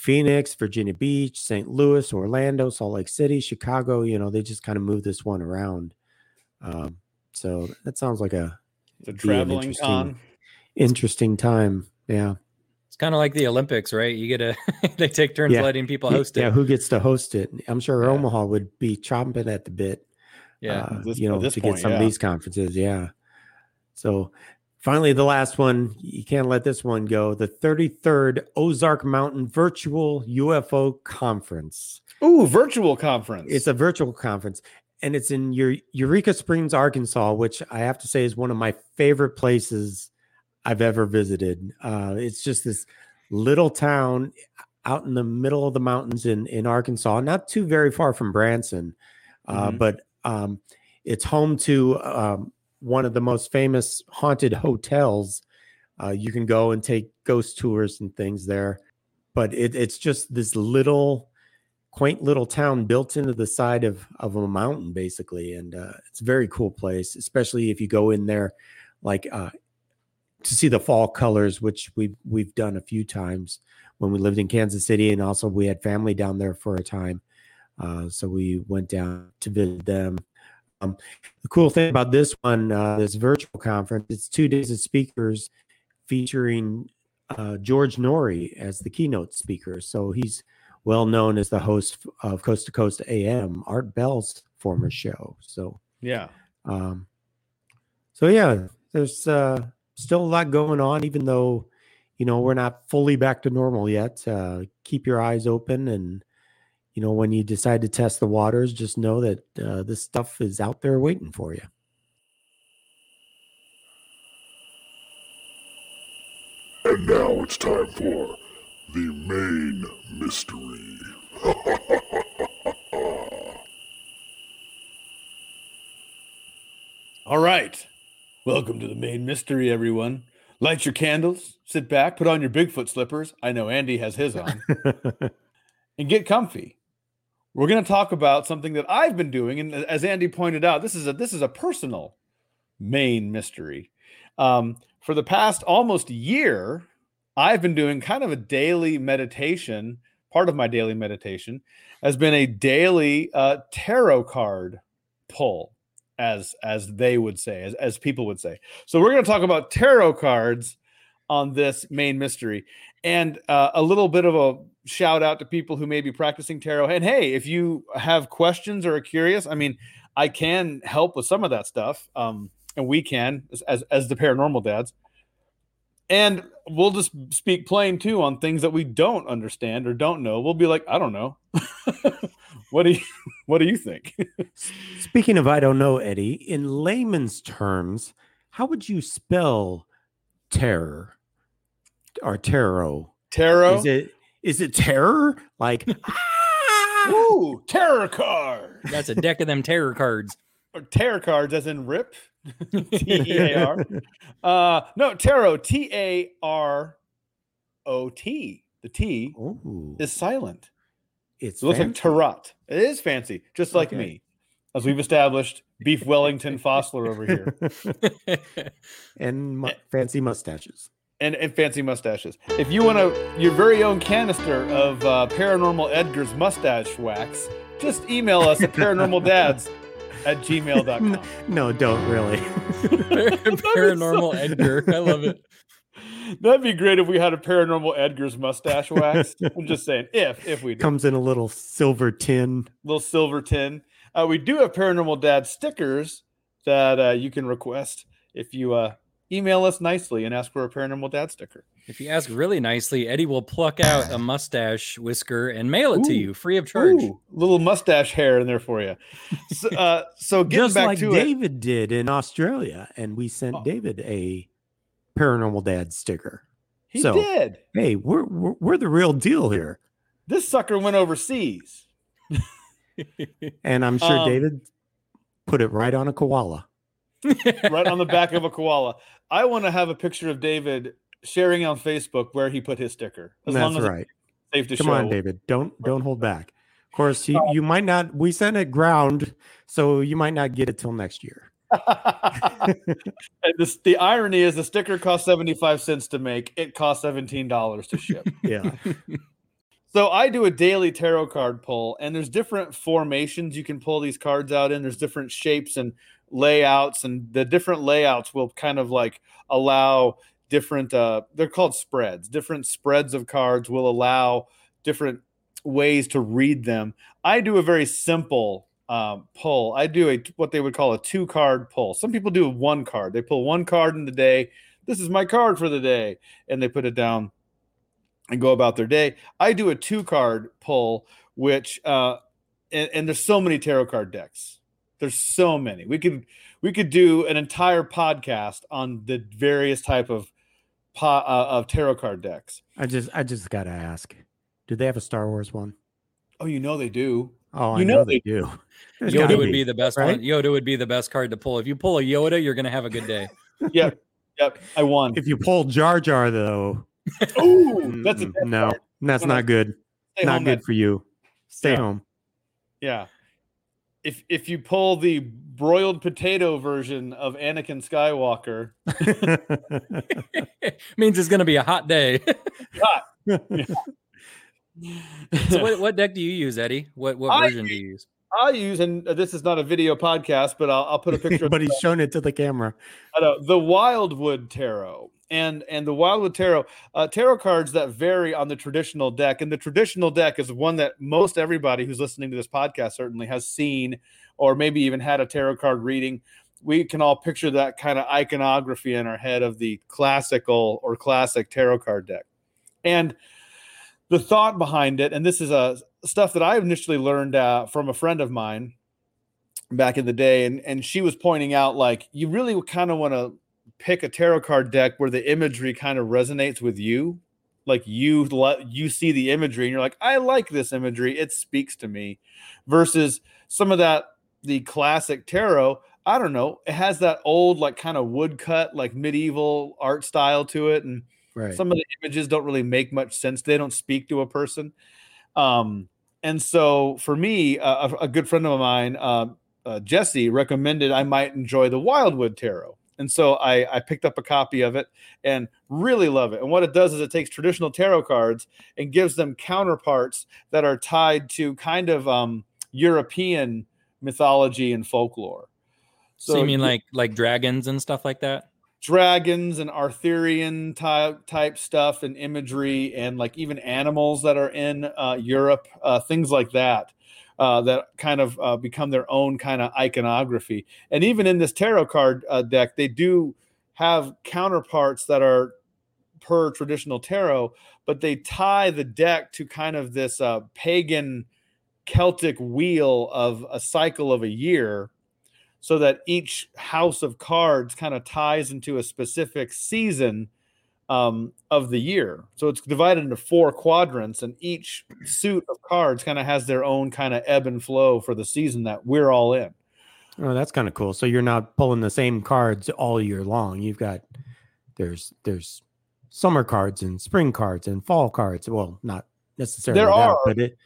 Phoenix, Virginia Beach, St. Louis, Orlando, Salt Lake City, Chicago. You know, they just kind of move this one around. Um, so that sounds like a, the traveling interesting, con. interesting time. Yeah. It's kind of like the Olympics, right? You get to they take turns yeah. letting people host it. Yeah, who gets to host it? I'm sure yeah. Omaha would be chomping at the bit. Yeah, uh, this, you know, to point, get some yeah. of these conferences. Yeah. So Finally, the last one. You can't let this one go. The 33rd Ozark Mountain Virtual UFO Conference. Ooh, virtual conference. It's a virtual conference. And it's in Eureka Springs, Arkansas, which I have to say is one of my favorite places I've ever visited. Uh, it's just this little town out in the middle of the mountains in, in Arkansas, not too very far from Branson, uh, mm-hmm. but um, it's home to um, one of the most famous haunted hotels. Uh, you can go and take ghost tours and things there, but it, it's just this little quaint little town built into the side of of a mountain, basically, and uh, it's a very cool place, especially if you go in there, like uh, to see the fall colors, which we've we've done a few times when we lived in Kansas City, and also we had family down there for a time. Uh, so we went down to visit them um, the cool thing about this one, uh, this virtual conference, it's two days of speakers featuring uh, George Noory as the keynote speaker. So he's well known as the host of Coast to Coast AM, Art Bell's former show. So yeah, um, so yeah, there's uh, still a lot going on, even though you know we're not fully back to normal yet. Uh, keep your eyes open and you know, when you decide to test the waters, just know that uh, this stuff is out there waiting for you. And now it's time for the main mystery. All right. Welcome to the main mystery, everyone. Light your candles, sit back, put on your Bigfoot slippers. I know Andy has his on. and get comfy we're going to talk about something that I've been doing, and as Andy pointed out, this is a this is a personal main mystery. Um, for the past almost year, I've been doing kind of a daily meditation. Part of my daily meditation has been a daily uh, tarot card pull, as as they would say, as as people would say. So we're going to talk about tarot cards on this main mystery, and uh, a little bit of a shout out to people who may be practicing tarot. And hey, if you have questions or are curious, I mean, I can help with some of that stuff. Um, and we can as, as, the paranormal dads. And we'll just speak plain too on things that we don't understand or don't know. We'll be like, I don't know. what do you what do you think? Speaking of I don't know, Eddie, in layman's terms, how would you spell terror or tarot? Tarot? Is it is it terror? Like ah! Ooh, terror card. That's a deck of them terror cards. Uh, or tarot cards as in rip. T E A R. Uh no, tarot, T A R O T. The T Ooh, is silent. it's It looks like tarot. It is fancy, just like Okay. me. As we've established, Beef Wellington Fossler over here. and mu- eh. fancy mustaches. And, and fancy mustaches. If you want to, your very own canister of uh, Paranormal Edgar's mustache wax, just email us at paranormaldads at gmail.com. No, don't really. Paranormal Edgar. I love it. That'd be great if we had a Paranormal Edgar's mustache wax. I'm just saying, if if we do. Comes in a little silver tin. little silver tin. Uh, we do have Paranormal Dad stickers that uh, you can request if you uh, email us nicely and ask for a Paranormal Dad sticker. If you ask really nicely, Eddie will pluck out a mustache whisker and mail it to you free of charge. Ooh, little mustache hair in there for you. So, uh, so getting Just back like to it, David did in Australia. And we sent Oh. David a paranormal dad sticker. he so- did. Hey, we're, we're we're the real deal here. This sucker went overseas. And I'm sure Um, David put it right on a koala. right on the back of a koala. I want to have a picture of David sharing on Facebook where he put his sticker. As That's long as right. safe to Come show. on, David. Don't don't hold back. Of course, you, uh, you might not. We sent it ground, so you might not get it till next year. and this, the irony is the sticker cost 75 cents to make. It cost $17 to ship. Yeah. So I do a daily tarot card pull, and there's different formations you can pull these cards out in. There's different shapes and layouts, and the different layouts will kind of like allow different. Uh, they're called spreads. Different spreads of cards will allow different ways to read them. I do a very simple um, pull. I do a what they would call a two card pull. Some people do one card. They pull one card in the day. This is my card for the day, and they put it down and go about their day. I do a two card pull, which uh, and, and there's so many tarot card decks. There's so many. We could we could do an entire podcast on the various type of po- uh, of tarot card decks. I just I just gotta ask. Do they have a Star Wars one? Oh, you know they do. Oh, You I know know, they they do. There's Yoda would be the best right? one. Yoda would be the best card to pull. If you pull a Yoda, you're gonna have a good day. Yep, yep. I won. If you pull Jar Jar though, Ooh, that's a no, card. that's No, no. not good. Not good Ed. for you. Stay Yeah. home. Yeah. If if you pull the broiled potato version of Anakin Skywalker, Means it's gonna be a hot day. so what, what deck do you use, Eddie? What what I version do you use? I use, and this is not a video podcast, but I'll, I'll put a picture. of but he's shown it to the camera. I know, the Wildwood Tarot, and and the Wildwood Tarot, uh, tarot cards that vary on the traditional deck, and the traditional deck is one that most everybody who's listening to this podcast certainly has seen, or maybe even had a tarot card reading. We can all picture that kind of iconography in our head of the classical or classic tarot card deck, and the thought behind it, and this is a stuff that I initially learned uh, from a friend of mine back in the day and and she was pointing out like you really kind of want to pick a tarot card deck where the imagery kind of resonates with you. Like you let you see the imagery and you're like I like this imagery. It speaks to me. Versus some of that the classic tarot I don't know it has that old like kind of woodcut like medieval art style to it and Right. some of the images don't really make much sense. They don't speak to a person. Um and so for me uh, a, a good friend of mine uh, uh, jesse recommended i might enjoy the wildwood tarot and so I, I picked up a copy of it and really love it and what it does is it takes traditional tarot cards and gives them counterparts that are tied to kind of um, european mythology and folklore So, you mean like like dragons and stuff like that? dragons and Arthurian type type stuff and imagery and like even animals that are in uh, Europe, uh, things like that. Uh, that kind of uh, become their own kind of iconography. And even in this tarot card uh, deck, they do have counterparts that are per traditional tarot, but they tie the deck to kind of this uh, pagan Celtic wheel of a cycle of a year so that each house of cards kind of ties into a specific season um, of the year. So it's divided into four quadrants, and each suit of cards kind of has their own kind of ebb and flow for the season that we're all in. Oh, that's kind of cool. So you're not pulling the same cards all year long. You've got there's there's summer cards and spring cards and fall cards. Well, not necessarily there that, are, but it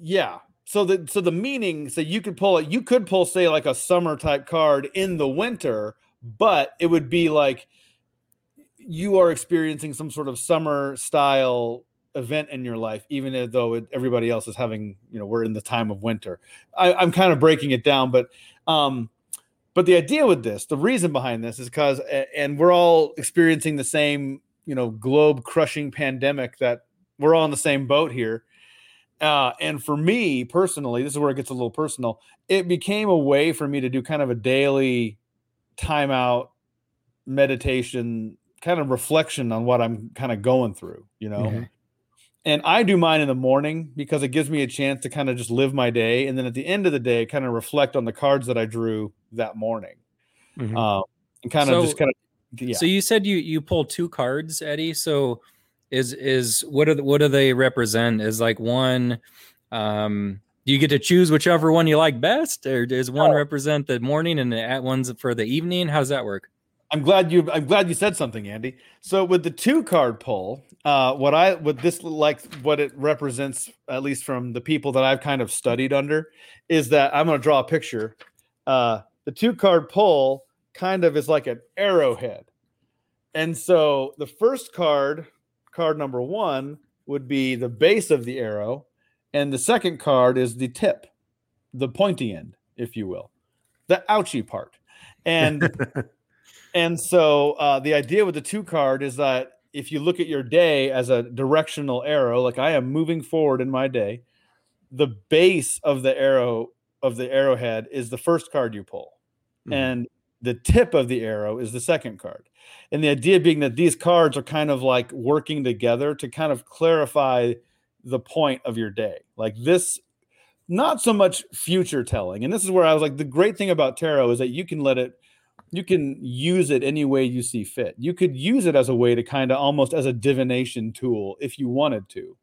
yeah. So the so the meaning so you could pull it you could pull say like a summer type card in the winter, but it would be like you are experiencing some sort of summer style event in your life, even though it, everybody else is having, you know, we're in the time of winter. I, am kind of breaking it down, but, um, but the idea with this, the reason behind this is because, and we're all experiencing the same, you know, globe crushing pandemic that we're all in the same boat here. Uh, and for me personally, this is where it gets a little personal. It became a way for me to do kind of a daily timeout meditation kind of reflection on what I'm kind of going through, you know. Mm-hmm. And I do mine in the morning because it gives me a chance to kind of just live my day, and then at the end of the day, kind of reflect on the cards that I drew that morning, mm-hmm. uh, and kind so, of just kind of. Yeah. So you said you you pull two cards, Eddie. So is is what are the, what do they represent? Is like one. Um, do you get to choose whichever one you like best, or does one oh. represent the morning and the at ones for the evening? How does that work? I'm glad you. I'm glad you said something, Andy. So with the two card pull, uh, what I what this like what it represents, at least from the people that I've kind of studied under, is that I'm going to draw a picture. Uh, the two card pull kind of is like an arrowhead, and so the first card, card number one, would be the base of the arrow, and the second card is the tip, the pointy end, if you will, the ouchy part, and. And so uh, the idea with the two card is that if you look at your day as a directional arrow, like I am moving forward in my day, the base of the arrow of the arrowhead is the first card you pull, mm-hmm. and the tip of the arrow is the second card. And the idea being that these cards are kind of like working together to kind of clarify the point of your day. Like this, not so much future telling. And this is where I was like, the great thing about tarot is that you can let it you can use it any way you see fit. You could use it as a way to kind of almost as a divination tool if you wanted to.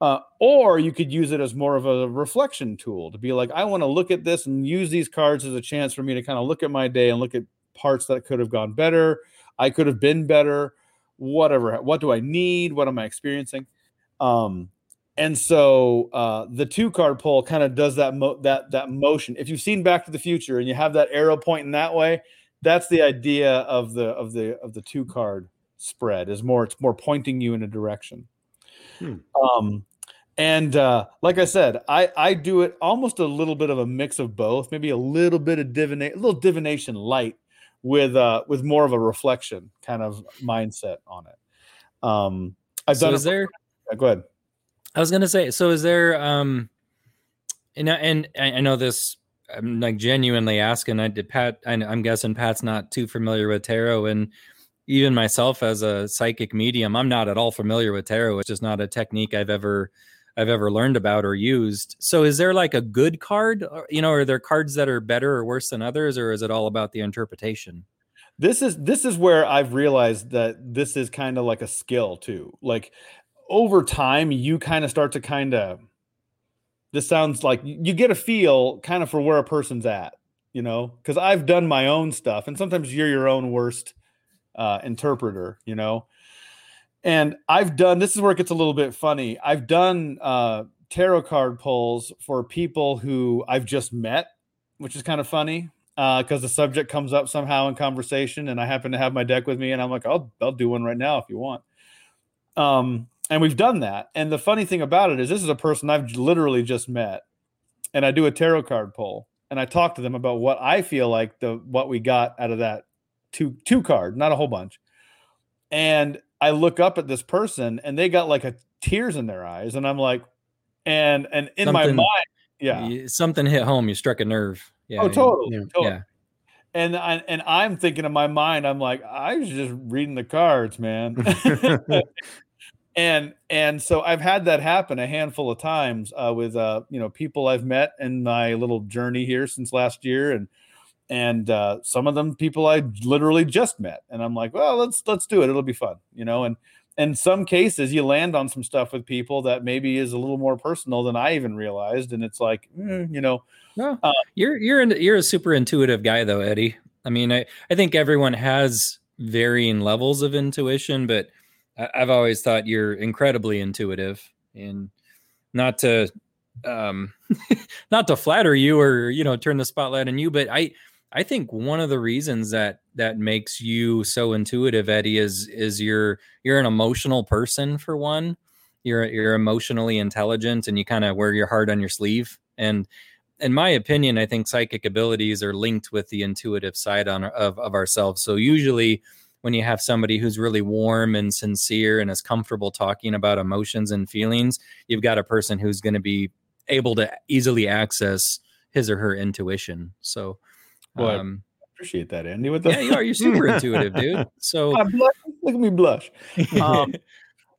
Uh, or you could use it as more of a reflection tool to be like, I want to look at this and use these cards as a chance for me to kind of look at my day and look at parts that could have gone better. I could have been better, whatever. What do I need? What am I experiencing? Um, and so uh, the two card pull kind of does that mo- that that motion. If you've seen Back to the Future and you have that arrow pointing that way, that's the idea of the of the of the two card spread. Is more it's more pointing you in a direction. Hmm. Um, and uh, like I said, I I do it almost a little bit of a mix of both. Maybe a little bit of divination, a little divination light with uh with more of a reflection kind of mindset on it. Um, I've so done. Is it, there? Yeah, go ahead. I was gonna say, so is there um and and I know this I'm like genuinely asking. I did Pat. I, am guessing Pat's not too familiar with tarot, and even myself as a psychic medium, I'm not at all familiar with tarot. It's just not a technique I've ever I've ever learned about or used. So, is there like a good card? You know, are there cards that are better or worse than others, or is it all about the interpretation? This is this is where I've realized that this is kind of like a skill too. Like over time you kind of start to kind of this sounds like you get a feel kind of for where a person's at you know? Because i've done my own stuff and sometimes you're your own worst uh, interpreter you know? And i've done this is where it gets a little bit funny i've done uh, tarot card pulls for people who i've just met which is kind of funny because uh, the subject comes up somehow in conversation and i happen to have my deck with me and i'm like i'll, I'll do one right now if you want. Um and we've done that. And the funny thing about it is, this is a person I've literally just met, and I do a tarot card pull, and I talk to them about what I feel like the what we got out of that two two card, not a whole bunch. And I look up at this person and they got like a tears in their eyes, and I'm like, and and in my mind, yeah, something hit home. You struck a nerve. Yeah. oh totally, Yeah. totally. Yeah. And I, and I'm thinking in my mind, I'm like, I was just reading the cards, man. and and so I've had that happen a handful of times uh, with uh, you know people I've met in my little journey here since last year, and and uh, some of them people I literally just met, and I'm like, well, let's let's do it. It'll be fun, you know. And in some cases, you land on some stuff with people that maybe is a little more personal than I even realized, and it's like, mm, you know, No, Uh, you're you're in, you're a super intuitive guy though, Eddie. I mean, I, I think everyone has varying levels of intuition, but I, I've always thought you're incredibly intuitive, and not to um not to flatter you or you know turn the spotlight on you, but I I think one of the reasons that that makes you so intuitive, Eddie, is is you're you're an emotional person for one. You're you're emotionally intelligent and you kind of wear your heart on your sleeve. And in my opinion, I think psychic abilities are linked with the intuitive side on of, of ourselves. So usually when you have somebody who's really warm and sincere and is comfortable talking about emotions and feelings, you've got a person who's going to be able to easily access his or her intuition. So Well, I um, appreciate that, Andy. What the yeah, you are. You're super intuitive, dude. So I blush. Look at me blush. Um,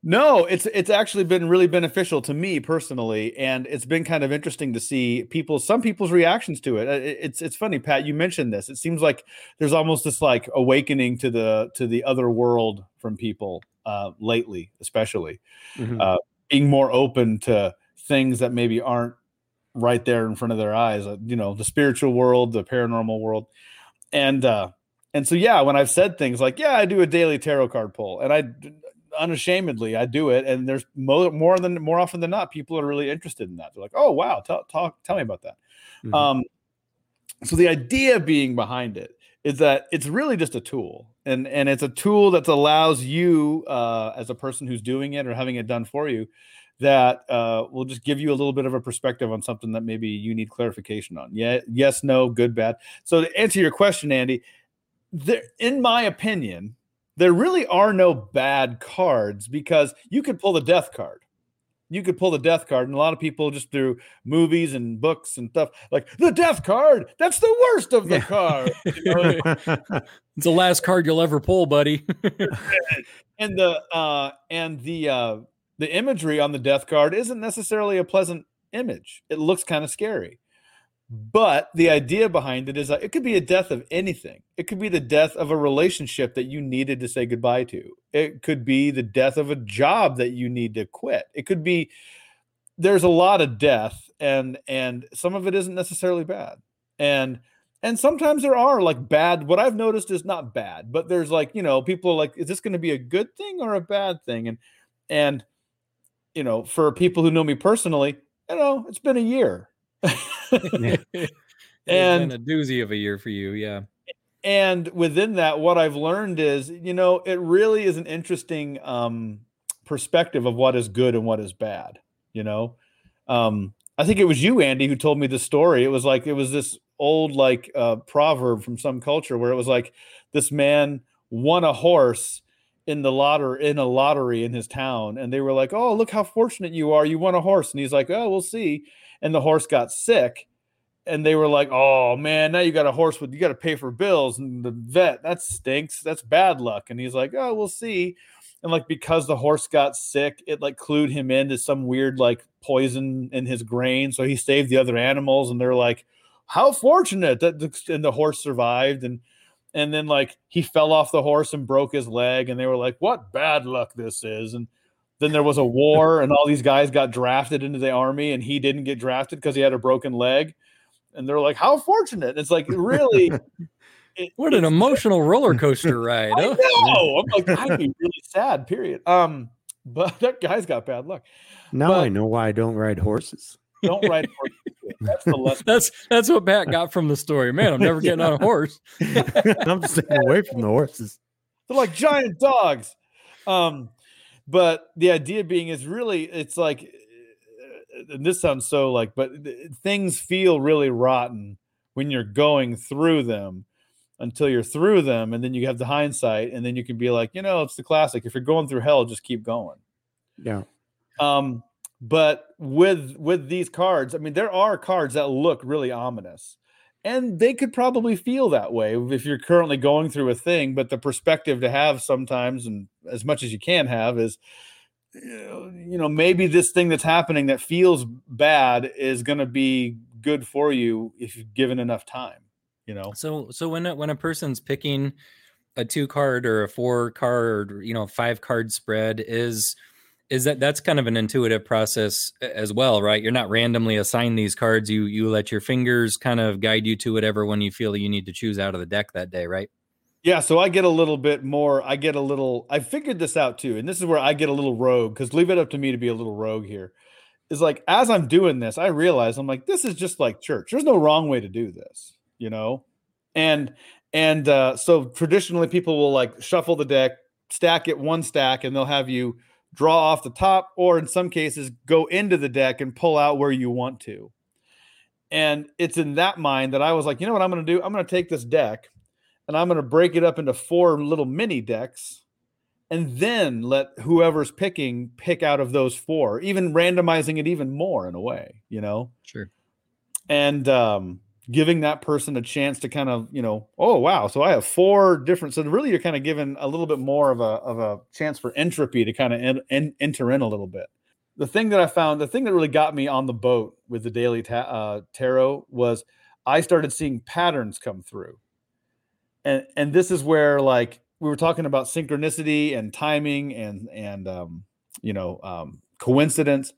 no, it's it's actually been really beneficial to me personally, and it's been kind of interesting to see people, some people's reactions to it. Uh, it- It's it's funny, Pat. You mentioned this. It seems like there's almost this like awakening to the to the other world from people uh, lately, especially Mhm. uh, being more open to things that maybe aren't right there in front of their eyes. Uh, you know, the spiritual world, the paranormal world, and uh, and so yeah, when I've said things like, "Yeah, I do a daily tarot card pull," and I unashamedly I do it, and there's more more than more often than not, people are really interested in that. They're like, "Oh wow, tell talk tell me about that." Mhm. Um, so the idea being behind it is that it's really just a tool, and and it's a tool that allows you uh, as a person who's doing it or having it done for you that uh, will just give you a little bit of a perspective on something that maybe you need clarification on. Yeah, yes, no, good, bad. So to answer your question, Andy, there, in my opinion, there really are no bad cards because you could pull the death card. You could pull the death card, and a lot of people just through movies and books and stuff like the death card. That's the worst of the Yeah. cards. You know, it's the last card you'll ever pull, buddy. and the uh and the uh the imagery on the death card isn't necessarily a pleasant image it looks kind of scary but the idea behind it is that it could be a death of anything. It could be the death of a relationship that you needed to say goodbye to. It could be the death of a job that you need to quit. It could be there's a lot of death and and some of it isn't necessarily bad. And and sometimes there are like bad what i've noticed is not bad but there's like you know people are like is this going to be a good thing or a bad thing? And and you know for people who know me personally you know it's been a year And- a doozy of a year for you, yeah. and within that what i've learned is you know it really is an interesting um perspective of what is good and what is bad you know? Um i think it was you andy who told me the story. It was like it was this old like uh proverb from some culture where it was like this man won a horse in the lottery in a lottery in his town. And they were like oh look how fortunate you are. You won a horse. And he's like oh we'll see and the horse got sick and they were like, "Oh man, now you got a horse with you got to pay for bills and the vet that stinks. That's bad luck." And he's like, "Oh, we'll see." And like because the horse got sick, it like clued him into some weird like poison in his grain, so he saved the other animals. And they're like, "How fortunate that the, and the horse survived." And and then like he fell off the horse and broke his leg, and they were like, "What bad luck this is." And then there was a war, and all these guys got drafted into the army, and he didn't get drafted because he had a broken leg and they're like, "How fortunate!" It's like really, it- What an emotional roller coaster ride. I know. I'm like, I'd be really sad. Period. Um, but that guy's got bad luck. now I know why I don't ride horses. Don't ride horses. That's the lesson. That's that's what Pat got from the story. Man, I'm never getting on a horse. I'm just staying away from the horses. They're like giant dogs. Um, but the idea being is really, it's like, and this sounds so like, but th- things feel really rotten when you're going through them. until you're through them and then you have the hindsight and then you can be like you know it's the classic if you're going through hell just keep going yeah um but with with these cards i mean there are cards that look really ominous and they could probably feel that way if you're currently going through a thing but the perspective to have sometimes and as much as you can have is eh, you know maybe this thing that's happening that feels bad is going to be good for you if you've given enough time you know? So so when a, when a person's picking a two card or a four card or you know five card spread is is that that's kind of an intuitive process as well right you're not randomly assigned these cards you you let your fingers kind of guide you to whatever one you feel you need to choose out of the deck that day right yeah, so I get a little bit more. I get a little. I figured this out too, and this is where I get a little rogue because leave it up to me to be a little rogue here. Is like as I'm doing this, I realize I'm like, this is just like church. There's no wrong way to do this, you know, and and uh, so traditionally people will like shuffle the deck, stack it one stack, and they'll have you draw off the top, or in some cases go into the deck and pull out where you want to. And it's in that mind that I was like, you know what I'm going to do? I'm going to take this deck and I'm going to break it up into four little mini decks and then let whoever's picking pick out of those four, even randomizing it even more in a way, you know? Sure. And um, giving that person a chance to kind of, you know, oh wow, so I have four different. So really, you're kind of given a little bit more of a of a chance for entropy to kind of en- en- enter in a little bit. The thing that I found, the thing that really got me on the boat with the daily ta- uh, tarot was I started seeing patterns come through and and this is where like we were talking about synchronicity and timing and and um, you know um, coincidence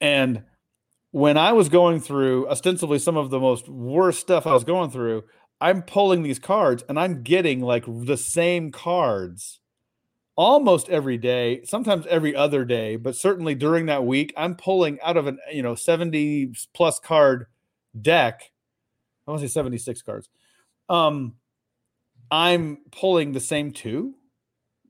and when i was going through ostensibly some of the most worst stuff i was going through i'm pulling these cards and i'm getting like the same cards almost every day sometimes every other day but certainly during that week i'm pulling out of an you know 70 plus card deck i want to say 76 cards um I'm pulling the same two?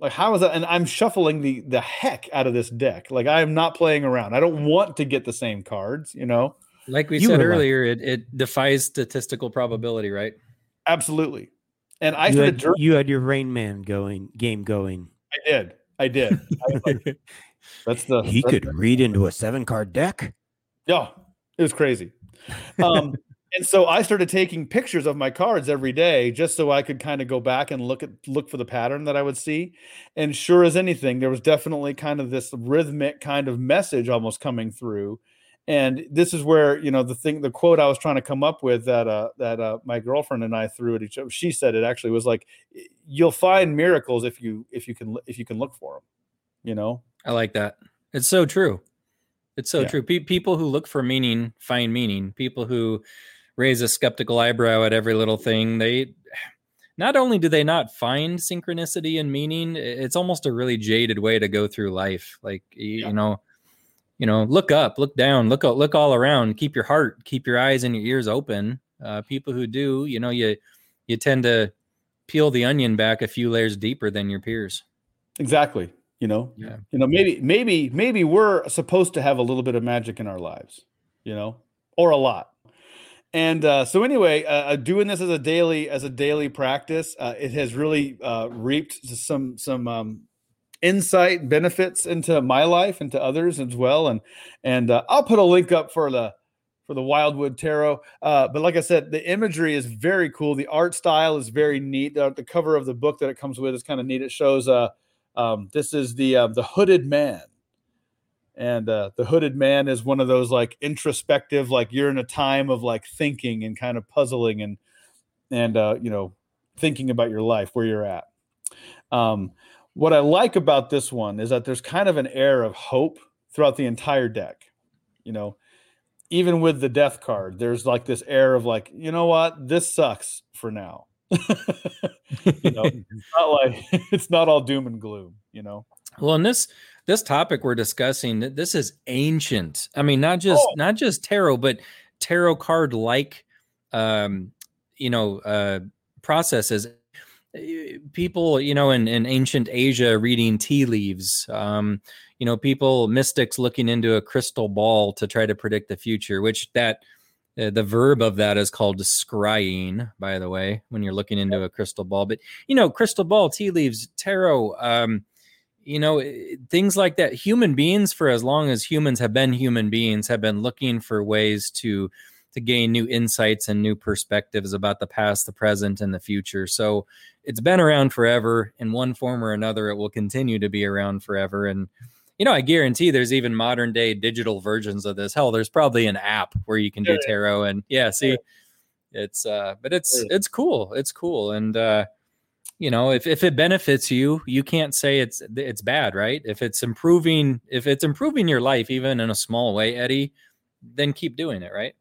Like how is that? And I'm shuffling the the heck out of this deck. Like I am not playing around. I don't want to get the same cards, you know. Like we you said earlier, like, it, it defies statistical probability, right? Absolutely. And I you had, you had your Rain Man going game going. I did. I did. I like, that's the he that's could the, read into a seven card deck. Yeah, it was crazy. Um, and so I started taking pictures of my cards every day just so I could kind of go back and look at look for the pattern that I would see. And sure as anything, there was definitely kind of this rhythmic kind of message almost coming through. And this is where you know the thing, the quote I was trying to come up with that uh, that uh, my girlfriend and I threw at each other. She said it actually was like, "You'll find miracles if you if you can if you can look for them." You know, I like that. It's so true. It's so yeah. true. Pe- people who look for meaning find meaning. People who raise a skeptical eyebrow at every little thing. They not only do they not find synchronicity and meaning, it's almost a really jaded way to go through life. Like you, yeah. you know, you know, look up, look down, look look all around. Keep your heart, keep your eyes and your ears open. Uh, people who do, you know, you you tend to peel the onion back a few layers deeper than your peers. Exactly. You know, yeah. You know, maybe maybe maybe we're supposed to have a little bit of magic in our lives. You know, or a lot and uh, so anyway, uh, uh, doing this as a daily as a daily practice, uh, it has really uh, reaped some some um, insight benefits into my life and to others as well. And and uh, I'll put a link up for the for the Wildwood Tarot. but like I said, the imagery is very cool. The art style is very neat. the cover of the book that it comes with is kind of neat. It shows uh, um, this is the uh, the hooded man and uh, the hooded man is one of those like introspective like you're in a time of like thinking and kind of puzzling and and uh, you know thinking about your life where you're at. Um, what i like about this one is that there's kind of an air of hope throughout the entire deck you know? Even with the death card there's like this air of like you know what? This sucks for now. You know it's not like it's not all doom and gloom you know? Well in this this topic we're discussing this is ancient i mean not just oh. not just tarot but tarot card like um you know uh processes eh, people you know in, in ancient asia reading tea leaves um you know people mystics looking into a crystal ball to try to predict the future which that Uh, the verb of that is called scrying, by the way, when you're looking into a crystal ball. But you know, crystal ball, tea leaves, tarot, um, you know, things like that. Human beings, for as long as humans have been human beings, have been looking for ways to to gain new insights and new perspectives about the past, the present, and the future. So it's been around forever in one form or another. It will continue to be around forever. And you know, I guarantee there's even modern day digital versions of this. Hell, there's probably an app where you can do tarot and yeah, see it's uh but it's it's cool. It's cool. And uh you know, if if it benefits you, you can't say it's it's bad, right? If it's improving if it's improving your life even in a small way, Eddie, then keep doing it, right?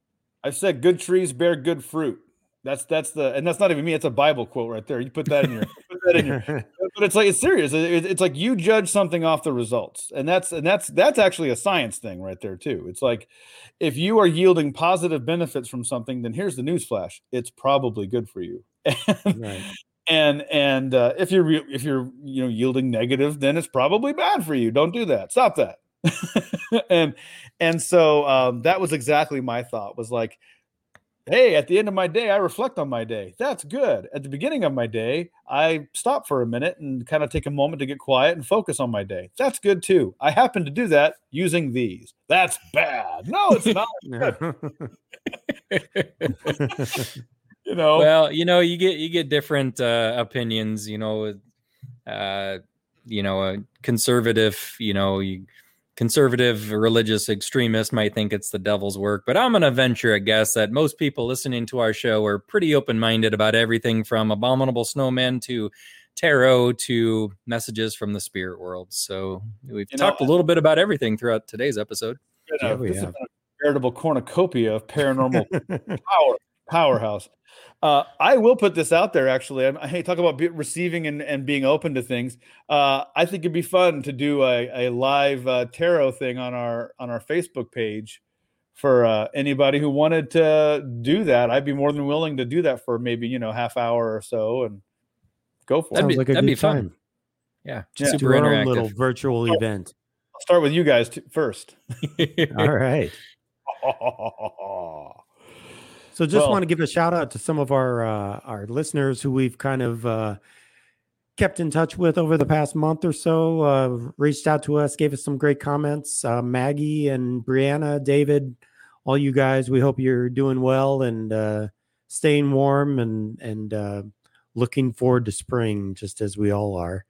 I've said good trees bear good fruit. That's that's the and that's not even me. It's a Bible quote right there. You put that in your put that in your. But it's like it's serious. It, it's like you judge something off the results, and that's and that's that's actually a science thing right there too. It's like if you are yielding positive benefits from something, then here's the news flash: it's probably good for you. right. And and uh, if you're if you're you know yielding negative, then it's probably bad for you. Don't do that. Stop that. and and so um, that was exactly my thought. Was like hey, at the end of my day, I reflect on my day. That's good. At the beginning of my day, I stop for a minute and kind of take a moment to get quiet and focus on my day. That's good too. I happen to do that using these. That's bad. No, it's not. you know. Well, you know, you get you get different uh, opinions. You know, uh, you know, a conservative. You know, you conservative religious extremist might think it's the devil's work, but I'm going to venture a guess that most people listening to our show are pretty open minded about everything from abominable snowmen to tarot to messages from the spirit world. So we've you talked know, a little bit about everything throughout today's episode. You know, yeah, this have. is a veritable cornucopia of paranormal power powerhouse. Uh, I will put this out there. Actually, I, hey, talk about be, receiving and, and being open to things. Uh, I think it'd be fun to do a, a live uh, tarot thing on our on our Facebook page for uh, anybody who wanted to do that. I'd be more than willing to do that for maybe you know half hour or so and go for that'd it. Be, like that'd be fun. Time. Yeah, yeah. super interactive. little virtual oh, event. I'll start with you guys t- first. All right. So just well, want to give a shout out to some of our uh, our listeners who we've kind of uh, kept in touch with over the past month or so. Uh, reached out to us, gave us some great comments. Uh, Maggie and Brianna, David, all you guys. We hope you're doing well and uh, staying warm and and uh, looking forward to spring, just as we all are.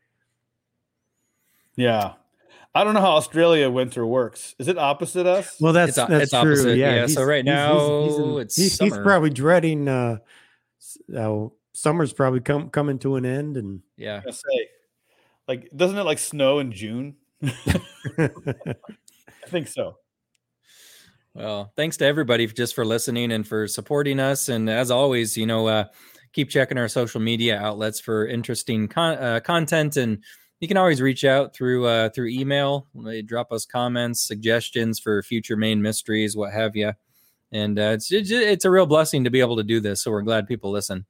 Yeah, I don't know how Australia winter works. Is it opposite us? Well, that's it's, that's it's true. Opposite, yeah. yeah. So right now he's, he's, in, it's he's, he's, probably dreading. Uh, uh, summer's probably come coming to an end, and yeah. Say, like, doesn't it like snow in June? I think so. Well, thanks to everybody just for listening and for supporting us. And as always, you know, uh, keep checking our social media outlets for interesting con- uh, content and you can always reach out through uh, through email. Drop us comments, suggestions for future main mysteries, what have you. And uh, it's it's a real blessing to be able to do this. So we're glad people listen.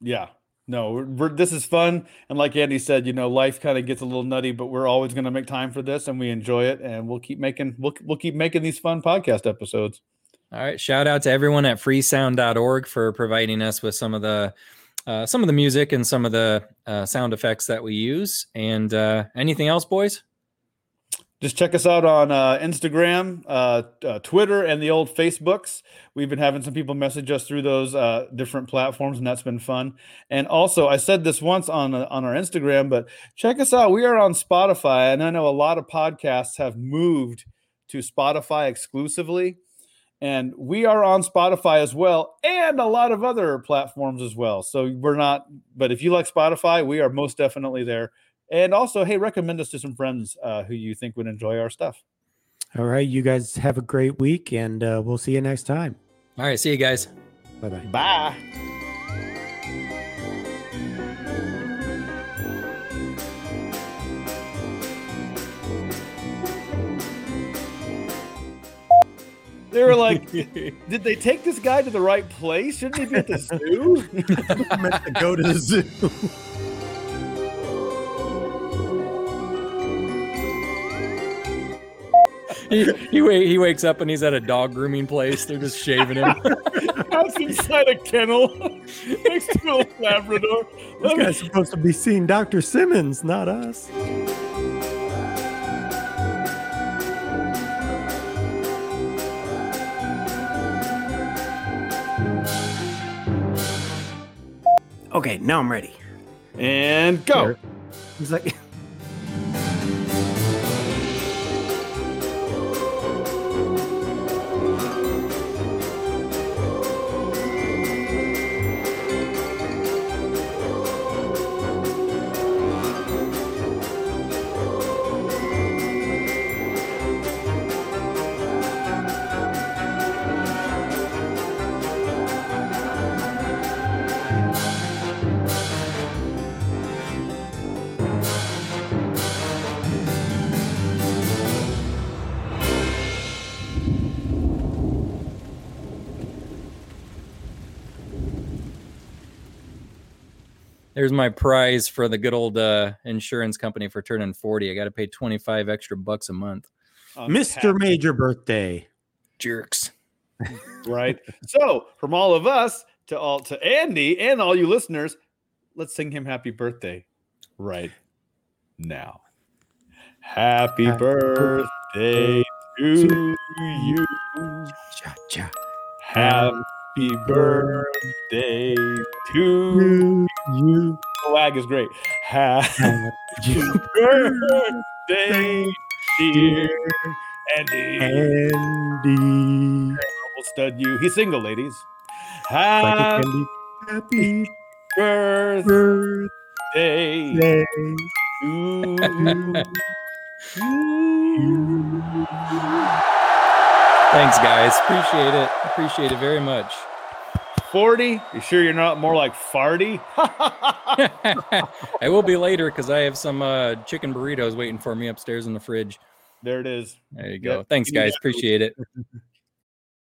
Yeah, no, we're, we're, this is fun. And like Andy said, you know, life kind of gets a little nutty, but we're always going to make time for this, and we enjoy it, and we'll keep making we'll we'll keep making these fun podcast episodes. All right, shout out to everyone at freesound.org for providing us with some of the uh, some of the music and some of the uh, sound effects that we use. And uh, anything else, boys? Just check us out on uh, Instagram, uh, uh, Twitter, and the old Facebooks. We've been having some people message us through those different platforms, and that's been fun. And also, I said this once on on our Instagram, but check us out. We are on Spotify, and I know a lot of podcasts have moved to Spotify exclusively and we are on Spotify as well, and a lot of other platforms as well. So we're not, but if you like Spotify, we are most definitely there. And also, hey, recommend us to some friends uh, who you think would enjoy our stuff. All right, you guys have a great week, and uh, we'll see you next time. All right, see you guys. Bye-bye. Bye. They were like, "Did they take this guy to the right place? Shouldn't he be at the zoo?" meant to go to the zoo. he, he, wa- he wakes up and he's at a dog grooming place. They're just shaving him. That's inside a kennel next to a Labrador. This guy's supposed to be seeing Dr. Simmons, not us. Okay, now I'm ready. And go. He's like, There's my prize for the good old uh, insurance company for turning 40. I got to pay 25 extra bucks a month. Mr. Major Birthday. Jerks. right? so, from all of us to all to Andy and all you listeners, let's sing him happy birthday right now. Happy Happy birthday to you. Cha cha. Happy birthday to you. The Wag is great. Happy birthday, dear Andy. Andy. We'll stud you. He's single, ladies. Happy. Happy birthday birthday. to Thanks, guys. Appreciate it. Appreciate it very much. 40. You sure you're not more like farty? I will be later because I have some uh, chicken burritos waiting for me upstairs in the fridge. there it is. There you go. Yep. Thanks, guys. Appreciate it.